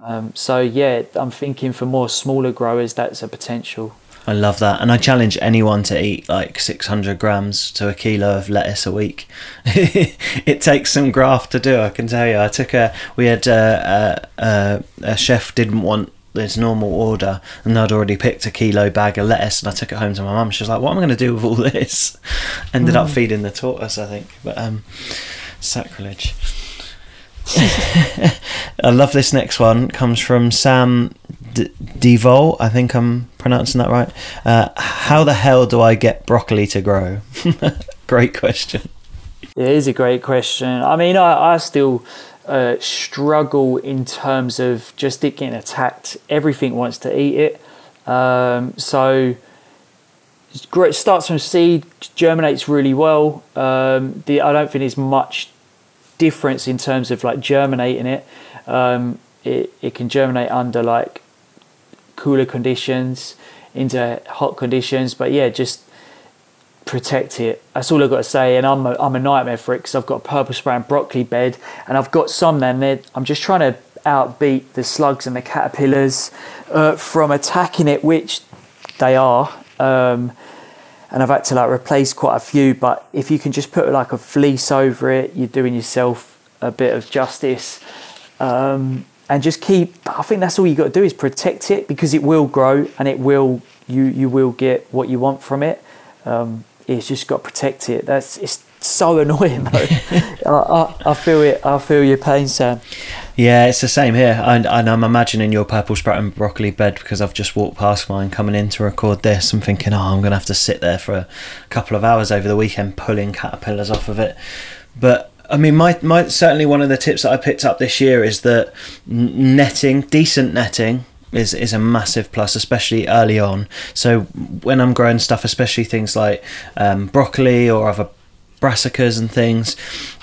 Speaker 2: Um, so yeah, I'm thinking for more smaller growers, that's a potential.
Speaker 1: I love that, and I challenge anyone to eat like 600 grams to a kilo of lettuce a week. it takes some graft to do. I can tell you. I took a. We had uh, a, a, a chef didn't want his normal order, and I'd already picked a kilo bag of lettuce, and I took it home to my mum. She was like, "What am I going to do with all this?" Ended mm. up feeding the tortoise, I think, but um, sacrilege. I love this next one. Comes from Sam D- Devol. I think I'm pronouncing that right. Uh, how the hell do I get broccoli to grow? great question.
Speaker 2: It is a great question. I mean, I, I still uh, struggle in terms of just it getting attacked. Everything wants to eat it. Um, so it starts from seed, germinates really well. Um, the, I don't think there's much difference in terms of like germinating it. Um, it, it can germinate under like cooler conditions into hot conditions, but yeah, just protect it. That's all I've got to say. And I'm a, I'm a nightmare for it because I've got a purple spray broccoli bed, and I've got some then. I'm just trying to outbeat the slugs and the caterpillars uh, from attacking it, which they are. Um, and I've had to like replace quite a few. But if you can just put like a fleece over it, you're doing yourself a bit of justice. Um, and just keep. I think that's all you got to do is protect it because it will grow and it will. You you will get what you want from it. Um, it's just got to protect it. That's it's so annoying though. I, I, I, feel it. I feel your pain, Sam.
Speaker 1: Yeah, it's the same here, and, and, I'm imagining your purple sprouting broccoli bed because I've just walked past mine coming in to record this. I'm thinking, oh, I'm gonna have to sit there for a couple of hours over the weekend pulling caterpillars off of it. But I mean, my, my certainly one of the tips that I picked up this year is that netting, decent netting, is is a massive plus, especially early on. So when I'm growing stuff, especially things like um, broccoli or other brassicas and things,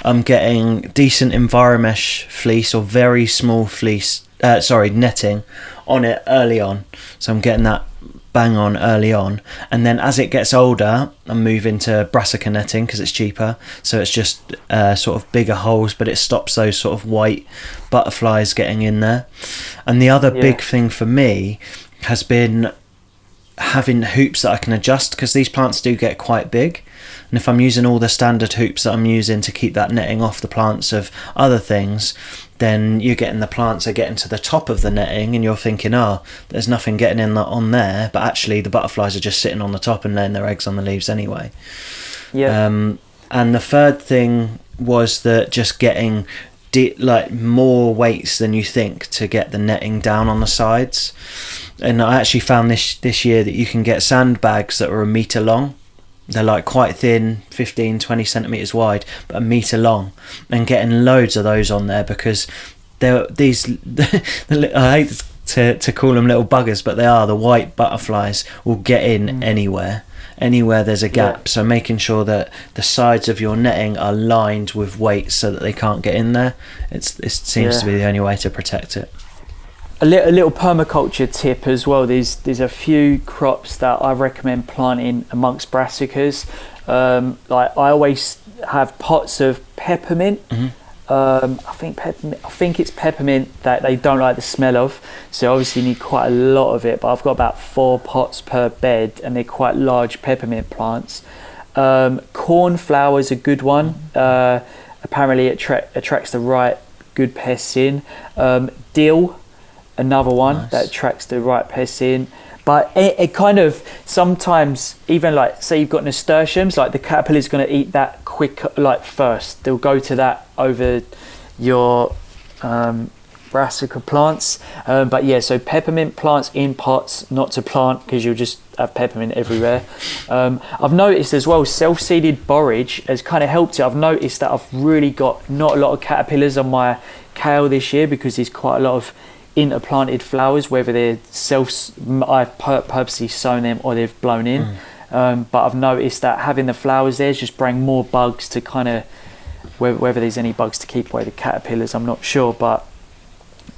Speaker 1: I'm getting decent Enviromesh fleece or very small fleece. Uh, sorry, netting on it early on. So I'm getting that bang on early on, and then as it gets older, I move into brassica netting because it's cheaper. So it's just uh, sort of bigger holes, but it stops those sort of white butterflies getting in there. And the other yeah. big thing for me has been having hoops that I can adjust because these plants do get quite big. And if I'm using all the standard hoops that I'm using to keep that netting off the plants of other things, then you're getting the plants are getting to the top of the netting and you're thinking, oh, there's nothing getting in that on there, but actually the butterflies are just sitting on the top and laying their eggs on the leaves anyway.
Speaker 2: Yeah.
Speaker 1: Um, and the third thing was that just getting de- like more weights than you think to get the netting down on the sides. And I actually found this this year that you can get sandbags that are a meter long they're like quite thin 15 20 centimeters wide but a meter long and getting loads of those on there because they're these i hate to, to call them little buggers but they are the white butterflies will get in mm. anywhere anywhere there's a gap yeah. so making sure that the sides of your netting are lined with weights so that they can't get in there it's it seems yeah. to be the only way to protect it
Speaker 2: a little, a little permaculture tip as well. There's there's a few crops that I recommend planting amongst brassicas. Um, like I always have pots of peppermint. Mm-hmm. Um, I think peppermint. I think it's peppermint that they don't like the smell of. So obviously you need quite a lot of it. But I've got about four pots per bed, and they're quite large peppermint plants. Um, cornflower is a good one. Mm-hmm. Uh, apparently it tra- attracts the right good pests in. Um, dill another one nice. that attracts the right pests in. But it, it, kind of sometimes even like say you've got nasturtiums, like the caterpillar is going to eat that quick like first. They'll go to that over your um, brassica plants. Um, but yeah, so peppermint plants in pots, not to plant because you'll just have peppermint everywhere. Um, I've noticed as well self-seeded borage has kind of helped it. I've noticed that I've really got not a lot of caterpillars on my kale this year because there's quite a lot of interplanted flowers, whether they're self, I've purposely sown them or they've blown in. Mm. Um, but I've noticed that having the flowers there just bring more bugs to kind of whether, whether there's any bugs to keep away the caterpillars, I'm not sure. But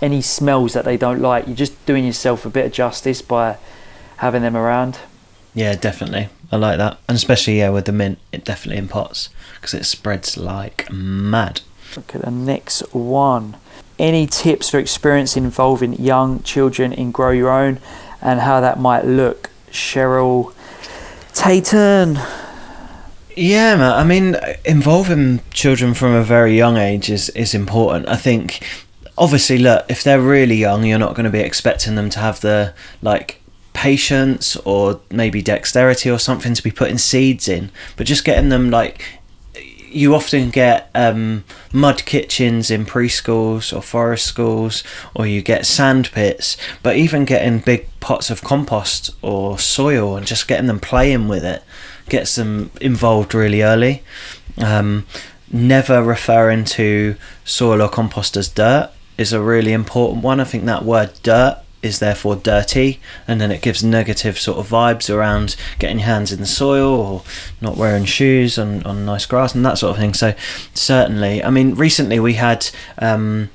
Speaker 2: any smells that they don't like, you're just doing yourself a bit of justice by having them around.
Speaker 1: Yeah, definitely. I like that, and especially yeah with the mint, it definitely in pots because it spreads like mad.
Speaker 2: Look at the next one. Any tips or experience involving young children in Grow Your Own and how that might look? Cheryl Tayton.
Speaker 1: Yeah, man. I mean, involving children from a very young age is, is important. I think, obviously, look, if they're really young, you're not going to be expecting them to have the, like, patience or maybe dexterity or something to be putting seeds in, but just getting them, like, you often get um, mud kitchens in preschools or forest schools, or you get sand pits. But even getting big pots of compost or soil and just getting them playing with it gets them involved really early. Um, never referring to soil or compost as dirt is a really important one. I think that word dirt is therefore dirty and then it gives negative sort of vibes around getting your hands in the soil or not wearing shoes on, on nice grass and that sort of thing. So certainly i mean recently we had um,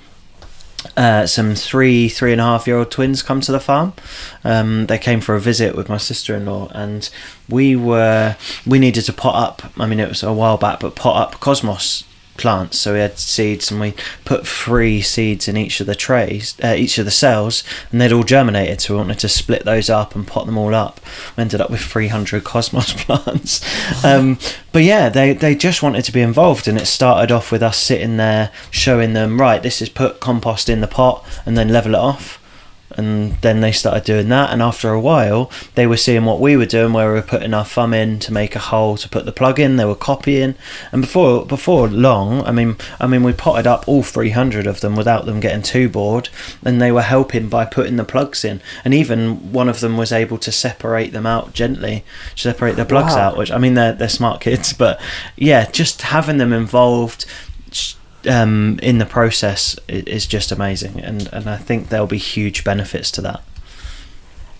Speaker 1: uh, some three three and a half year old twins come to the farm. Um, they came for a visit with my sister-in-law and we were we needed to pot up. I mean it was a while back but pot up cosmos plants. So we had seeds, and we put three seeds in each of the trays, uh, each of the cells, and they'd all germinated. So we wanted to split those up and pot them all up. We ended up with 300 cosmos plants. Um, but yeah, they they just wanted to be involved, and it started off with us sitting there showing them, right, this is put compost in the pot, and then level it off and then they started doing that and after a while they were seeing what we were doing where we were putting our thumb in to make a hole to put the plug in they were copying and before before long i mean i mean we potted up all 300 of them without them getting too bored and they were helping by putting the plugs in and even one of them was able to separate them out gently separate the plugs wow. out which i mean they're, they're smart kids but yeah just having them involved um, in the process is just amazing, and and I think there'll be huge benefits to that.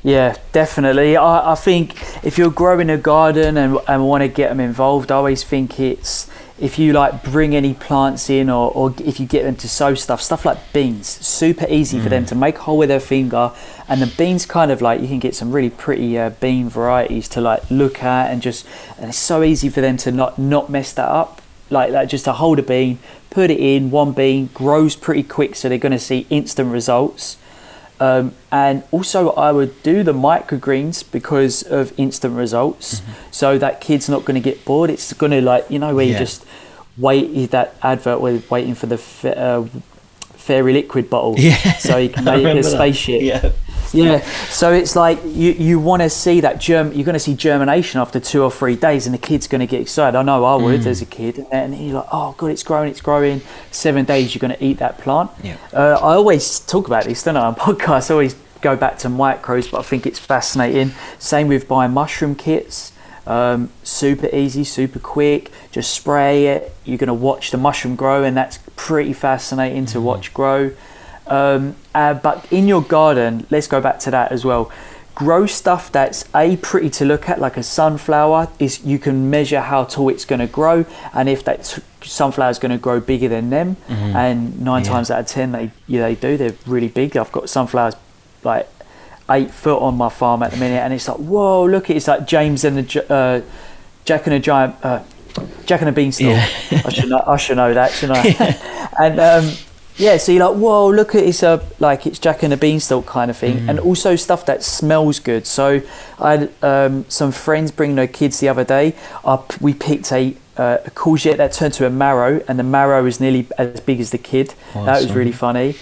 Speaker 2: Yeah, definitely. I, I think if you're growing a garden and, and want to get them involved, I always think it's if you like bring any plants in or, or if you get them to sow stuff, stuff like beans, super easy mm. for them mm. to make a hole with their finger. And the beans kind of like you can get some really pretty uh, bean varieties to like look at and just, and it's so easy for them to not, not mess that up. Like, like just to hold a bean, put it in, one bean, grows pretty quick, so they're going to see instant results. Um, and also, I would do the microgreens because of instant results, mm-hmm. so that kid's not going to get bored. It's going to like you know where yeah. you just wait that advert where waiting for the uh, fairy liquid bottle,
Speaker 1: yeah,
Speaker 2: so you can make a spaceship.
Speaker 1: Yeah.
Speaker 2: Yeah, so it's like you, you want to see that germ. You're going to see germination after two or three days, and the kid's going to get excited. I know I would mm. as a kid, and he's like, "Oh God, it's growing, it's growing." Seven days, you're going to eat that plant.
Speaker 1: Yeah. Uh,
Speaker 2: I always talk about this, don't I? On podcasts, I always go back to micros, but I think it's fascinating. Same with buying mushroom kits. Um, super easy, super quick. Just spray it. You're going to watch the mushroom grow, and that's pretty fascinating to mm. watch grow. Um, uh, but in your garden, let's go back to that as well. Grow stuff that's a pretty to look at, like a sunflower. Is you can measure how tall it's going to grow, and if that sunflower is going to grow bigger than them. Mm-hmm. And nine yeah. times out of ten, they yeah they do. They're really big. I've got sunflowers like eight foot on my farm at the minute, and it's like whoa, look! It it's like James and the uh, Jack and a giant. Uh, Jack and a beanstalk. Yeah. I should know. I should know that, shouldn't I? And um, yeah, so you're like, whoa, look at it's a like it's Jack and the Beanstalk kind of thing, mm. and also stuff that smells good. So I had um, some friends bring their kids the other day. Up, we picked a, uh, a courgette that turned to a marrow, and the marrow is nearly as big as the kid. Awesome. That was really funny.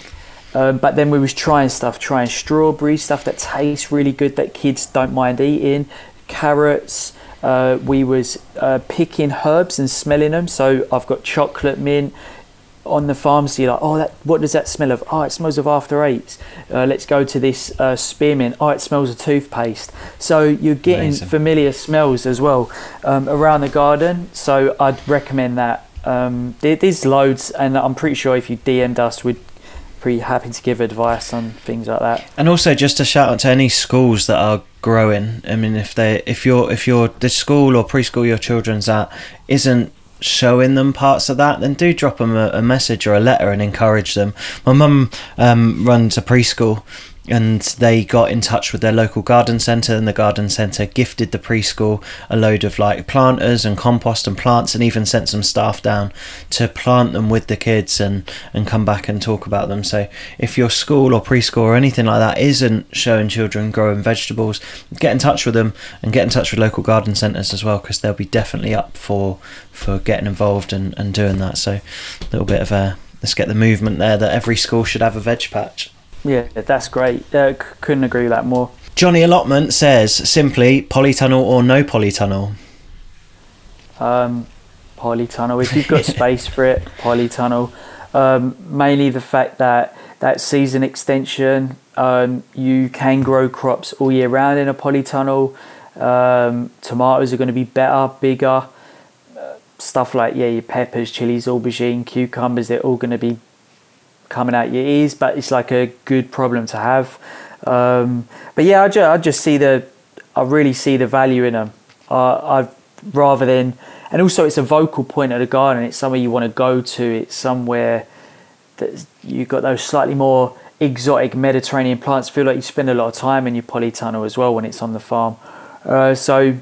Speaker 2: Um, but then we was trying stuff, trying strawberry stuff that tastes really good that kids don't mind eating, carrots. Uh, we was uh, picking herbs and smelling them. So I've got chocolate mint, on the pharmacy, like, oh, that, what does that smell of? Oh, it smells of after eights. Uh, let's go to this uh, spearmint. Oh, it smells of toothpaste. So you're getting Amazing. familiar smells as well um, around the garden. So I'd recommend that. Um, there, there's loads, and I'm pretty sure if you DM'd us, we'd pretty happy to give advice on things like that.
Speaker 1: And also just a shout out to any schools that are growing. I mean, if they if you're if you're the school or preschool your children's at isn't showing them parts of that, then do drop them a, a message or a letter and encourage them. My mum um, runs a preschool and they got in touch with their local garden centre and the garden centre gifted the preschool a load of like planters and compost and plants and even sent some staff down to plant them with the kids and and come back and talk about them. So if your school or preschool or anything like that isn't showing children growing vegetables get in touch with them and get in touch with local garden centres as well because they'll be definitely up for for getting involved and, and doing that. So a little bit of a let's get the movement there that every school should have a veg patch
Speaker 2: Yeah, that's great. Uh, couldn't agree with that more.
Speaker 1: Johnny Allotment says simply polytunnel or no polytunnel.
Speaker 2: Um, polytunnel. If you've got space for it, polytunnel. Um, mainly the fact that that season extension, um, you can grow crops all year round in a polytunnel. Um, tomatoes are going to be better, bigger. Uh, stuff like yeah, your peppers, chilies, aubergine, cucumbers, they're all going to be coming out your ears. But it's like a good problem to have. Um, but yeah, I, I just see the, I really see the value in them. Uh, I've rather than, and also it's a vocal point of the garden. It's somewhere you want to go to. It's somewhere that you've got those slightly more exotic Mediterranean plants. Feel like you spend a lot of time in your polytunnel as well when it's on the farm. Uh, so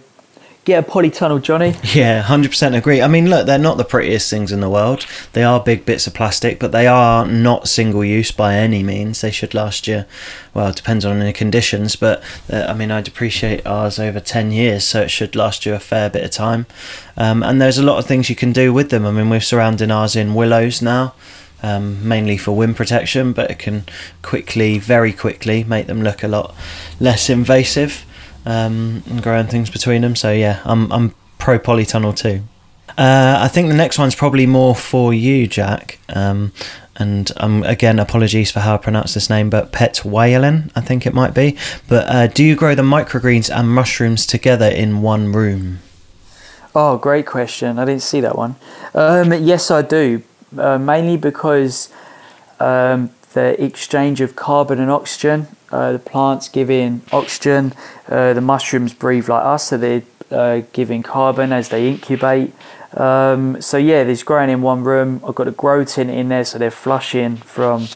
Speaker 2: get a polytunnel, Johnny.
Speaker 1: Yeah, hundred percent agree. I mean, look, they're not the prettiest things in the world. They are big bits of plastic, but they are not single use by any means. They should last you. Well, it depends on the conditions, but uh, I mean, I'd appreciate ours over ten years, so it should last you a fair bit of time. Um, and there's a lot of things you can do with them. I mean, we're surrounding ours in willows now. Um, mainly for wind protection, but it can quickly, very quickly, make them look a lot less invasive um, and growing things between them. So yeah, I'm I'm pro polytunnel too. Uh, I think the next one's probably more for you, Jack. Um, and um, again, apologies for how I pronounce this name, but Pet Whalen, I think it might be. But uh, do you grow the microgreens and mushrooms together in one room?
Speaker 2: Oh, great question. I didn't see that one. Um, yes, I do. Uh, mainly because um, the exchange of carbon and oxygen. Uh, the plants give in oxygen. Uh, the mushrooms breathe like us, so they're uh, giving carbon as they incubate. Um, so yeah, there's growing in one room. I've got a grow tent in there, so they're flushing from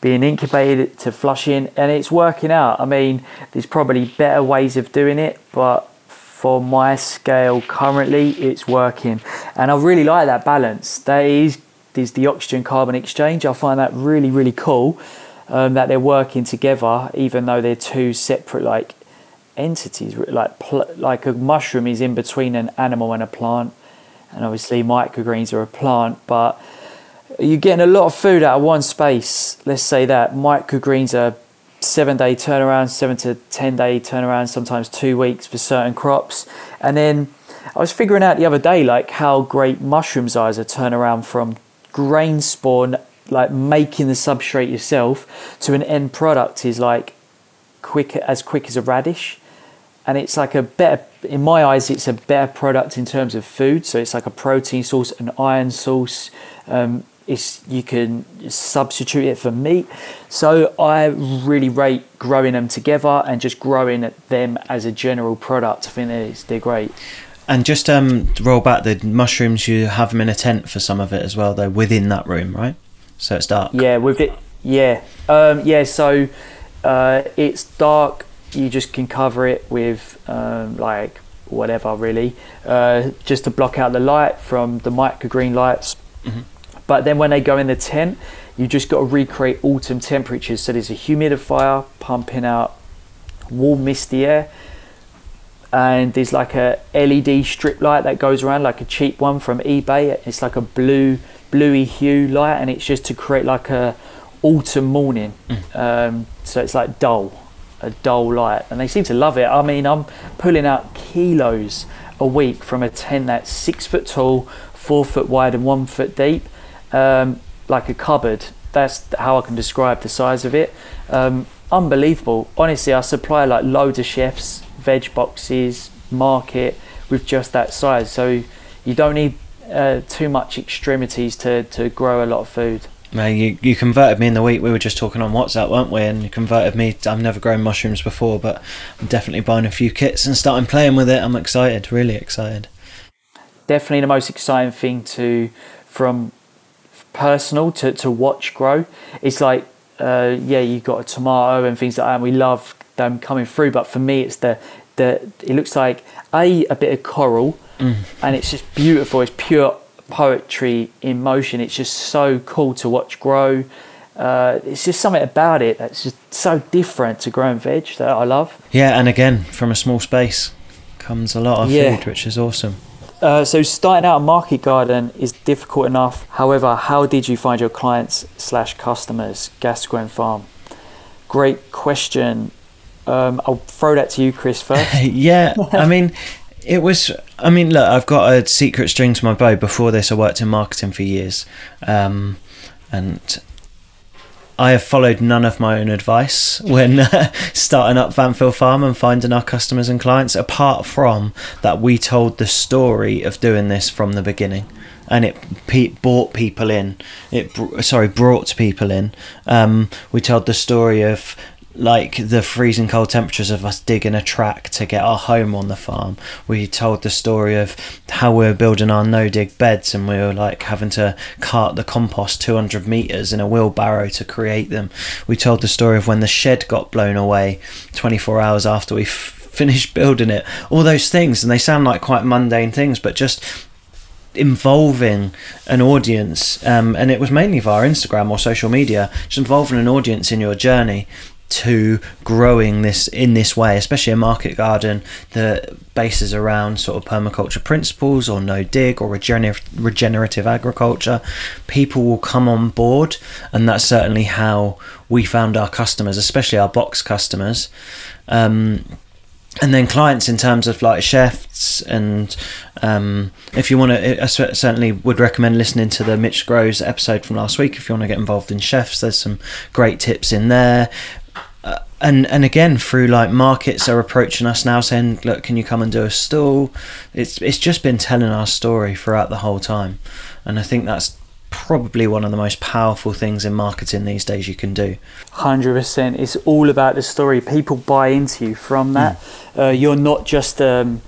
Speaker 2: being incubated to flushing, and it's working out. I mean, there's probably better ways of doing it, but for my scale currently, it's working, and I really like that balance. That is, there's the oxygen carbon exchange. I find that really really cool. Um, that they're working together, even though they're two separate like entities. Like pl- like a mushroom is in between an animal and a plant, and obviously microgreens are a plant, but you're getting a lot of food out of one space. Let's say that microgreens are seven day turnaround, seven to ten day turnaround, sometimes two weeks for certain crops. And then I was figuring out the other day like how great mushrooms are as a turnaround from grain spawn, like making the substrate yourself, to an end product is like quick as quick as a radish. And it's like a better, in my eyes, it's a better product in terms of food. So it's like a protein source, an iron source. Um, it's you can substitute it for meat. So I really rate growing them together and just growing them as a general product. I think they're, they're great.
Speaker 1: And just um, roll back the mushrooms. You have them in a tent for some of it as well, though, within that room, right? So it's dark.
Speaker 2: Yeah, with it. Yeah, um, yeah. So uh, it's dark. You just can cover it with um, like whatever, really, uh, just to block out the light from the microgreen lights.
Speaker 1: Mhm.
Speaker 2: But then when they go in the tent, you just got to recreate autumn temperatures. So there's a humidifier pumping out warm, misty air, and there's like a LED strip light that goes around, like a cheap one from eBay. It's like a blue, bluey hue light, and it's just to create like a autumn morning. Um, so it's like dull, a dull light, and they seem to love it. I mean, I'm pulling out kilos a week from a tent that's six foot tall, four foot wide, and one foot deep, um, like a cupboard. That's how I can describe the size of it. Um, unbelievable. Honestly, I supply like loads of chefs, veg boxes, market with just that size. So you don't need uh, too much extremities to, to grow a lot of food.
Speaker 1: Man, you you converted me in the week. We were just talking on WhatsApp, weren't we? And you converted me. I've never grown mushrooms before, but I'm definitely buying a few kits and starting playing with it. I'm excited, really excited.
Speaker 2: Definitely the most exciting thing to from personal to, to watch grow. It's like uh, yeah, you've got a tomato and things like that, and we love them coming through. But for me, it's the the it looks like a a bit of coral, mm. and it's just beautiful. It's pure poetry in motion. It's just so cool to watch grow. Uh, it's just something about it that's just so different to growing veg that I love.
Speaker 1: Yeah, and again, from a small space comes a lot of yeah. food, which is awesome.
Speaker 2: Uh, so starting out a market garden is difficult enough. However, how did you find your clients slash customers? Gascoigne Farm. Great question. Um, I'll throw that to you, Chris, first.
Speaker 1: yeah, I mean, it was. I mean, look, I've got a secret string to my bow. Before this, I worked in marketing for years, um, and I have followed none of my own advice when uh, starting up Fanfield Farm and finding our customers and clients, apart from that we told the story of doing this from the beginning. And it pe- brought people in. It sorry brought people in. Um, we told the story of like the freezing cold temperatures of us digging a track to get our home on the farm. We told the story of how we were building our no dig beds and we were like having to cart the compost 200 meters in a wheelbarrow to create them. We told the story of when the shed got blown away 24 hours after we f- finished building it. All those things, and they sound like quite mundane things, but just involving an audience um, and it was mainly via instagram or social media just involving an audience in your journey to growing this in this way, especially a market garden that bases around sort of permaculture principles or no dig or regenerative agriculture, people will come on board, and that's certainly how we found our customers, especially our box customers. Um, and then clients in terms of like chefs and um, if you want to i certainly would recommend listening to the mitch grows episode from last week if you want to get involved in chefs there's some great tips in there and and again through like markets are approaching us now saying look can you come and do a stall? It's it's just been telling our story throughout the whole time. And i think that's probably one of the most powerful things in marketing these days you can do.
Speaker 2: 100% it's all about the story. People buy into you from that. Mm. uh, you're not just um,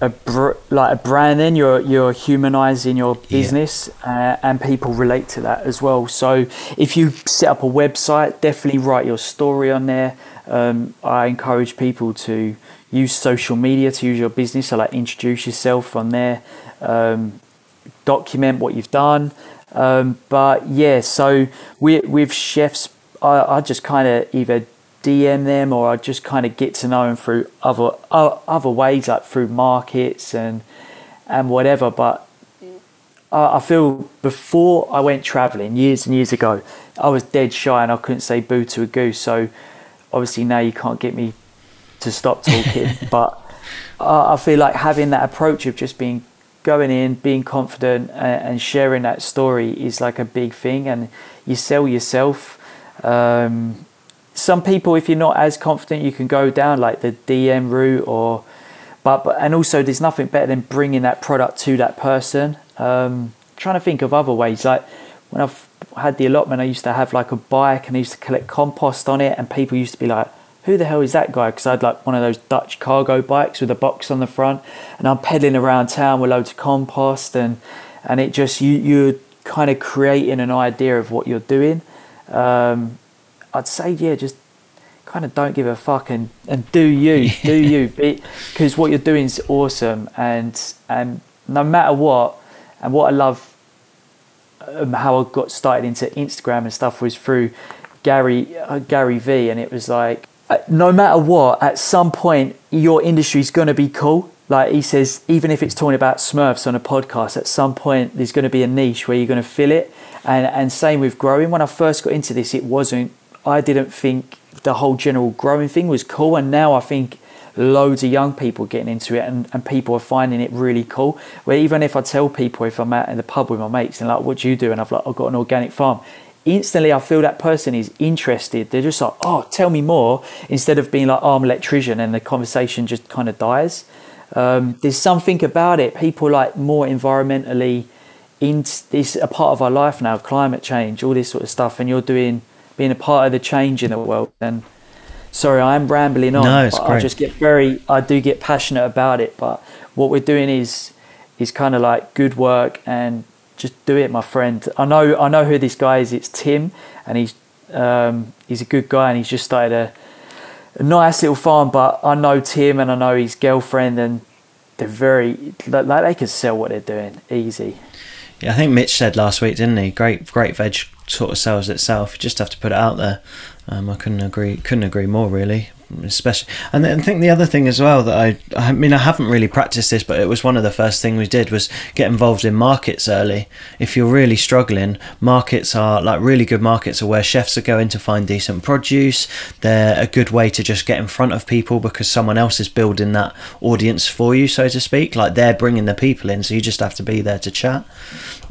Speaker 2: a br- like a brand then you're you're humanizing your business yeah. uh, and people relate to that as well. So if you set up a website definitely write your story on there. Um, i encourage people to use social media to use your business. So like introduce yourself on there um, document what you've done. Um, but yeah so we, with chefs I, I just kind of either DM them or I just kind of get to know them through other other ways, like through markets and and whatever. But I, I feel before I went traveling years and years ago, I was dead shy and I couldn't say boo to a goose. So obviously now you can't get me to stop talking. but I, I feel like having that approach of just being going in, being confident, and, and sharing that story is like a big thing. And you sell yourself. Um, some people, if you're not as confident, you can go down like the DM route or, but, but and also there's nothing better than bringing that product to that person. Um, trying to think of other ways, like when I've had the allotment, I used to have like a bike and I used to collect compost on it, and people used to be like, "Who the hell is that guy?" Because I had like one of those Dutch cargo bikes with a box on the front, and I'm pedaling around town with loads of compost, and and it just you you're kind of creating an idea of what you're doing. Um, I'd say yeah, just kind of don't give a fuck and, and do you, do you, because what you're doing is awesome, and and no matter what, and what I love, um, how I got started into Instagram and stuff was through Gary uh, Gary V, and it was like uh, no matter what, at some point your industry is going to be cool. Like he says, even if it's talking about Smurfs on a podcast, at some point there's going to be a niche where you're going to fill it. And and same with growing. When I first got into this, it wasn't I didn't think the whole general growing thing was cool, and now I think loads of young people getting into it and, and people are finding it really cool. Where even if I tell people if I'm out in the pub with my mates and like, what do you do? And I've like, I've got an organic farm. Instantly, I feel that person is interested. They're just like, oh, tell me more, instead of being like, oh, I'm an electrician, and the conversation just kind of dies. Um, there's something about it. People like more environmentally in this a part of our life now, climate change, all this sort of stuff, and you're doing being a part of the change in the world. And sorry, I am rambling on.
Speaker 1: No, it's great.
Speaker 2: I just get very, I do get passionate about it. But what we're doing is is kind of like good work and just do it, my friend. I know, I know who this guy is. It's Tim, and he's um, he's a good guy, and he's just started a, a nice little farm. But I know Tim, and I know his girlfriend, and they're very like they can sell what they're doing easy.
Speaker 1: Yeah, I think Mitch said last week, didn't he? Great, great veg sort of sells itself. You just have to put it out there. Um, I couldn't agree, couldn't agree more, really especially and then I think the other thing as well that I I mean I haven't really practiced this but it was one of the first things we did was get involved in markets early. If you're really struggling markets are like really good markets are where chefs are going to find decent produce. They're a good way to just get in front of people because someone else is building that audience for you so to speak. Like they're bringing the people in so you just have to be there to chat.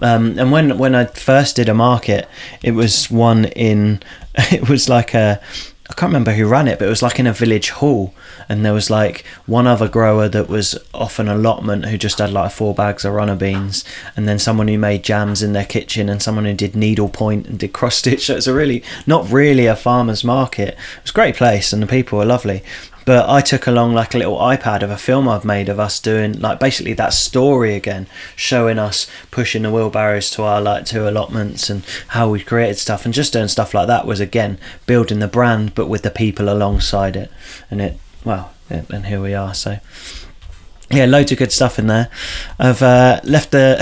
Speaker 1: Um, and when when I first did a market it was one in it was like a I can't remember who ran it, but it was like in a village hall, and there was like one other grower that was off an allotment who just had like four bags of runner beans, and then someone who made jams in their kitchen, and someone who did needlepoint and did cross stitch. So it's a really not really a farmer's market. It was a great place, and the people were lovely. But I took along like a little iPad of a film I've made of us doing like basically that story again, showing us pushing the wheelbarrows to our like two allotments and how we created stuff and just doing stuff like that was again building the brand but with the people alongside it. And it well, and here we are. So yeah, loads of good stuff in there. I've uh, left the.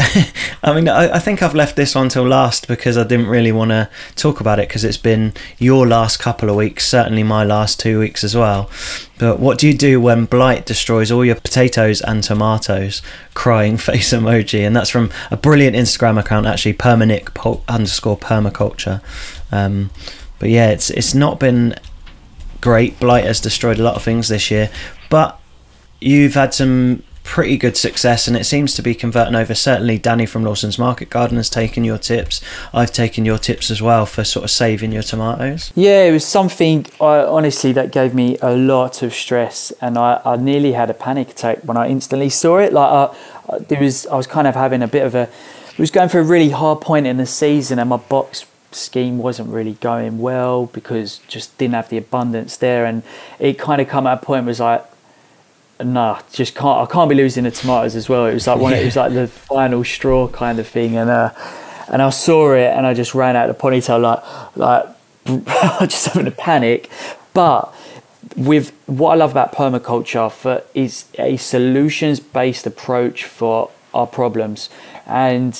Speaker 1: I mean, I, I, think I've left this one till last because I didn't really want to talk about it because it's been your last couple of weeks, certainly my last two weeks as well. But what do you do when blight destroys all your potatoes and tomatoes? Crying face emoji, and that's from a brilliant Instagram account actually, permanic underscore permaculture. Um, but yeah, it's it's not been great. Blight has destroyed a lot of things this year, but you've had some pretty good success and it seems to be converting over. Certainly danny from lawson's market garden has taken your tips. I've taken your tips as well for sort of saving your tomatoes.
Speaker 2: Yeah it was something I, honestly that gave me a lot of stress and I, I nearly had a panic attack when i instantly saw it. Like I, there was i was kind of having a bit of a I was going for a really hard point in the season and my box scheme wasn't really going well because just didn't have the abundance there and it kind of come at a point was like nah, just can't. I can't be losing the tomatoes as well. It was like one. Yeah. It was like the final straw kind of thing, and uh, and I saw it, and I just ran out of the polytunnel like like just having a panic. But with what I love about permaculture for is a solutions based approach for our problems, and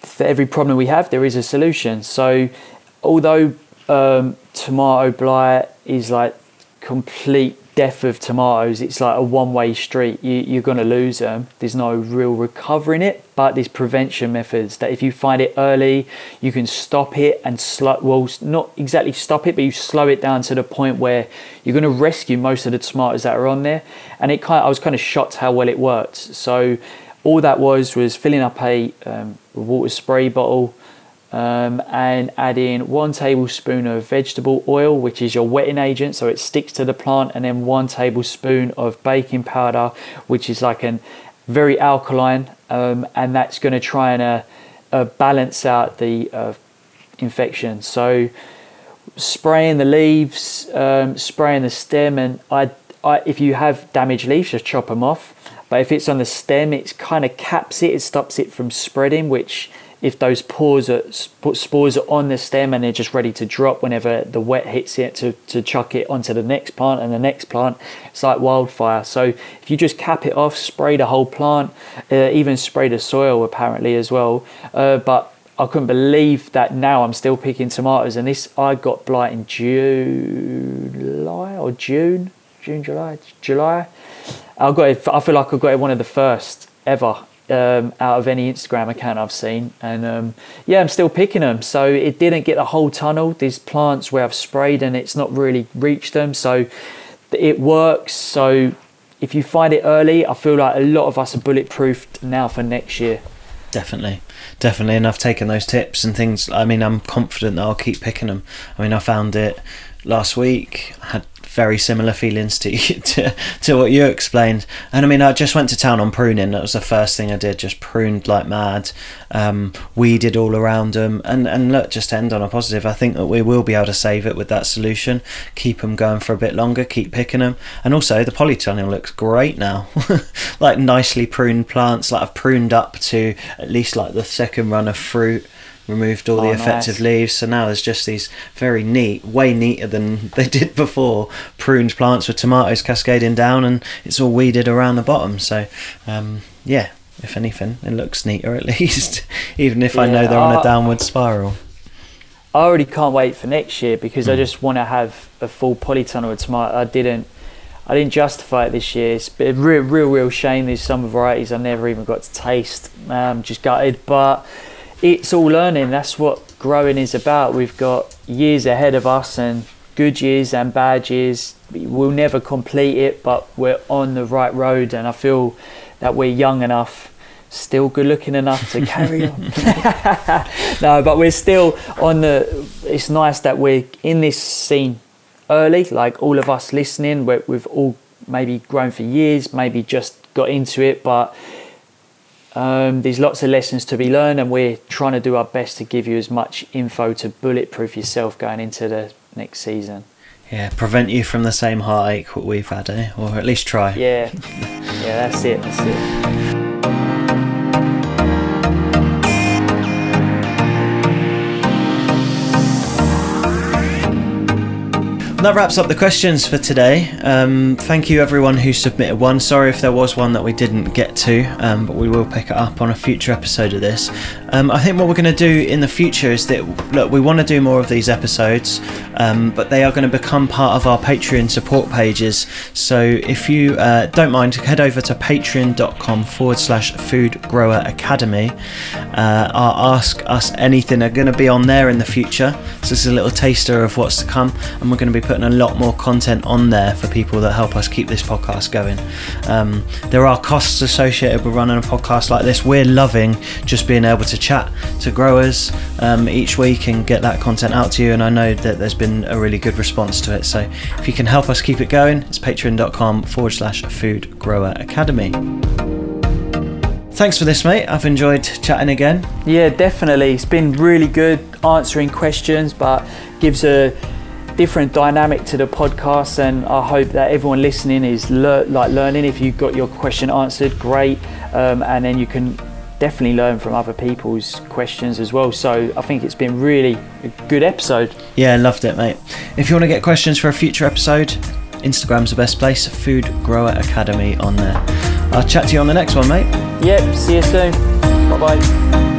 Speaker 2: for every problem we have, there is a solution. So although um, tomato blight is like complete death of tomatoes, it's like a one way street. You, are going to lose them. There's no real recovery in it, but there's prevention methods that if you find it early, you can stop it and slow, well, not exactly stop it, but you slow it down to the point where you're going to rescue most of the tomatoes that are on there. And it kind of, I was kind of shocked how well it worked. So all that was was filling up a um, water spray bottle um, and add in one tablespoon of vegetable oil, which is your wetting agent, so it sticks to the plant, and then one tablespoon of baking powder, which is like a very alkaline, um, and that's going to try and uh, uh, balance out the uh, infection. So, spraying the leaves, um, spraying the stem, and I, I, if you have damaged leaves, just chop them off. But if it's on the stem, it kind of caps it, it stops it from spreading, which if those pores are, spores are on the stem and they're just ready to drop whenever the wet hits it to, to chuck it onto the next plant and the next plant it's like wildfire. So if you just cap it off spray the whole plant uh, even spray the soil apparently as well. Uh, but I couldn't believe that now I'm still picking tomatoes and this I got blight in July or June June July July. I got it I feel like I got it one of the first ever um, out of any Instagram account I've seen. And um, yeah, I'm still picking them. So it didn't get the whole tunnel. These plants where I've sprayed and it's not really reached them. So it works. So if you find it early, I feel like a lot of us are bulletproofed now for next year.
Speaker 1: Definitely, definitely. And I've taken those tips and things. I mean, I'm confident that I'll keep picking them. I mean, I found it last week. I had very similar feelings to, to to what you explained. And I mean, I just went to town on pruning. That was the first thing I did. Just pruned like mad, um, weeded all around them, and and look, just to end on a positive. I think that we will be able to save it with that solution. Keep them going for a bit longer. Keep picking them, and also the polytunnel looks great now. like nicely pruned plants. Like I've pruned up to at least like the second run of fruit removed all the
Speaker 2: Oh,
Speaker 1: effective
Speaker 2: nice.
Speaker 1: leaves so now there's just these very neat way neater than they did before pruned plants with tomatoes cascading down and it's all weeded around the bottom so um, yeah if anything it looks neater at least even if i know they're on a downward spiral
Speaker 2: I already can't wait for next year because I
Speaker 1: Mm.
Speaker 2: just want to have a full polytunnel with tomato. I didn't, I didn't justify it this year. It's a real, real, real shame. There's some varieties I never even got to taste. Um, just gutted, but it's all learning. That's what growing is about. We've got years ahead of us and good years and bad years. We'll never complete it, but we're on the right road, and I feel that we're young enough. Still good looking enough to carry on. no, but we're still on the. It's nice that we're in this scene early, like all of us listening. We're, we've all maybe grown for years, maybe just got into it, but um, there's lots of lessons to be learned, and we're trying to do our best to give you as much info to bulletproof yourself going into the next season.
Speaker 1: yeah prevent you from the same heartache what we've had eh? or at least try
Speaker 2: Yeah, yeah, that's it. That's it.
Speaker 1: That wraps up the questions for today. Um, thank you everyone who submitted one. Sorry if there was one that we didn't get to, um, but we will pick it up on a future episode of this. Um, I think what we're going to do in the future is that look, we want to do more of these episodes, um, but they are going to become part of our Patreon support pages. So if you uh, don't mind, head over to patreon.com forward slash Food Grower Academy. Uh, Ask Us Anything are going to be on there in the future. So this is a little taster of what's to come, and we're going to be putting a lot more content on there for people that help us keep this podcast going. Um, there are costs associated with running a podcast like this. We're loving just being able to chat to growers um, each week and get that content out to you, and I know that there's been a really good response to it. So if you can help us keep it going, it's patreon.com forward slash food grower academy. Thanks for this, mate. I've enjoyed chatting again.
Speaker 2: Yeah, definitely. It's been really good answering questions, but gives a different dynamic to the podcast. And I hope that everyone listening is like learning. If you got your question answered, great. Um, and then you can definitely learn from other people's questions as well. So I think it's been really a good episode.
Speaker 1: Yeah, loved it, mate. If you want to get questions for a future episode, Instagram's the best place. Food Grower Academy on there. I'll chat to you on the next one, mate.
Speaker 2: Yep. See you soon. Bye bye.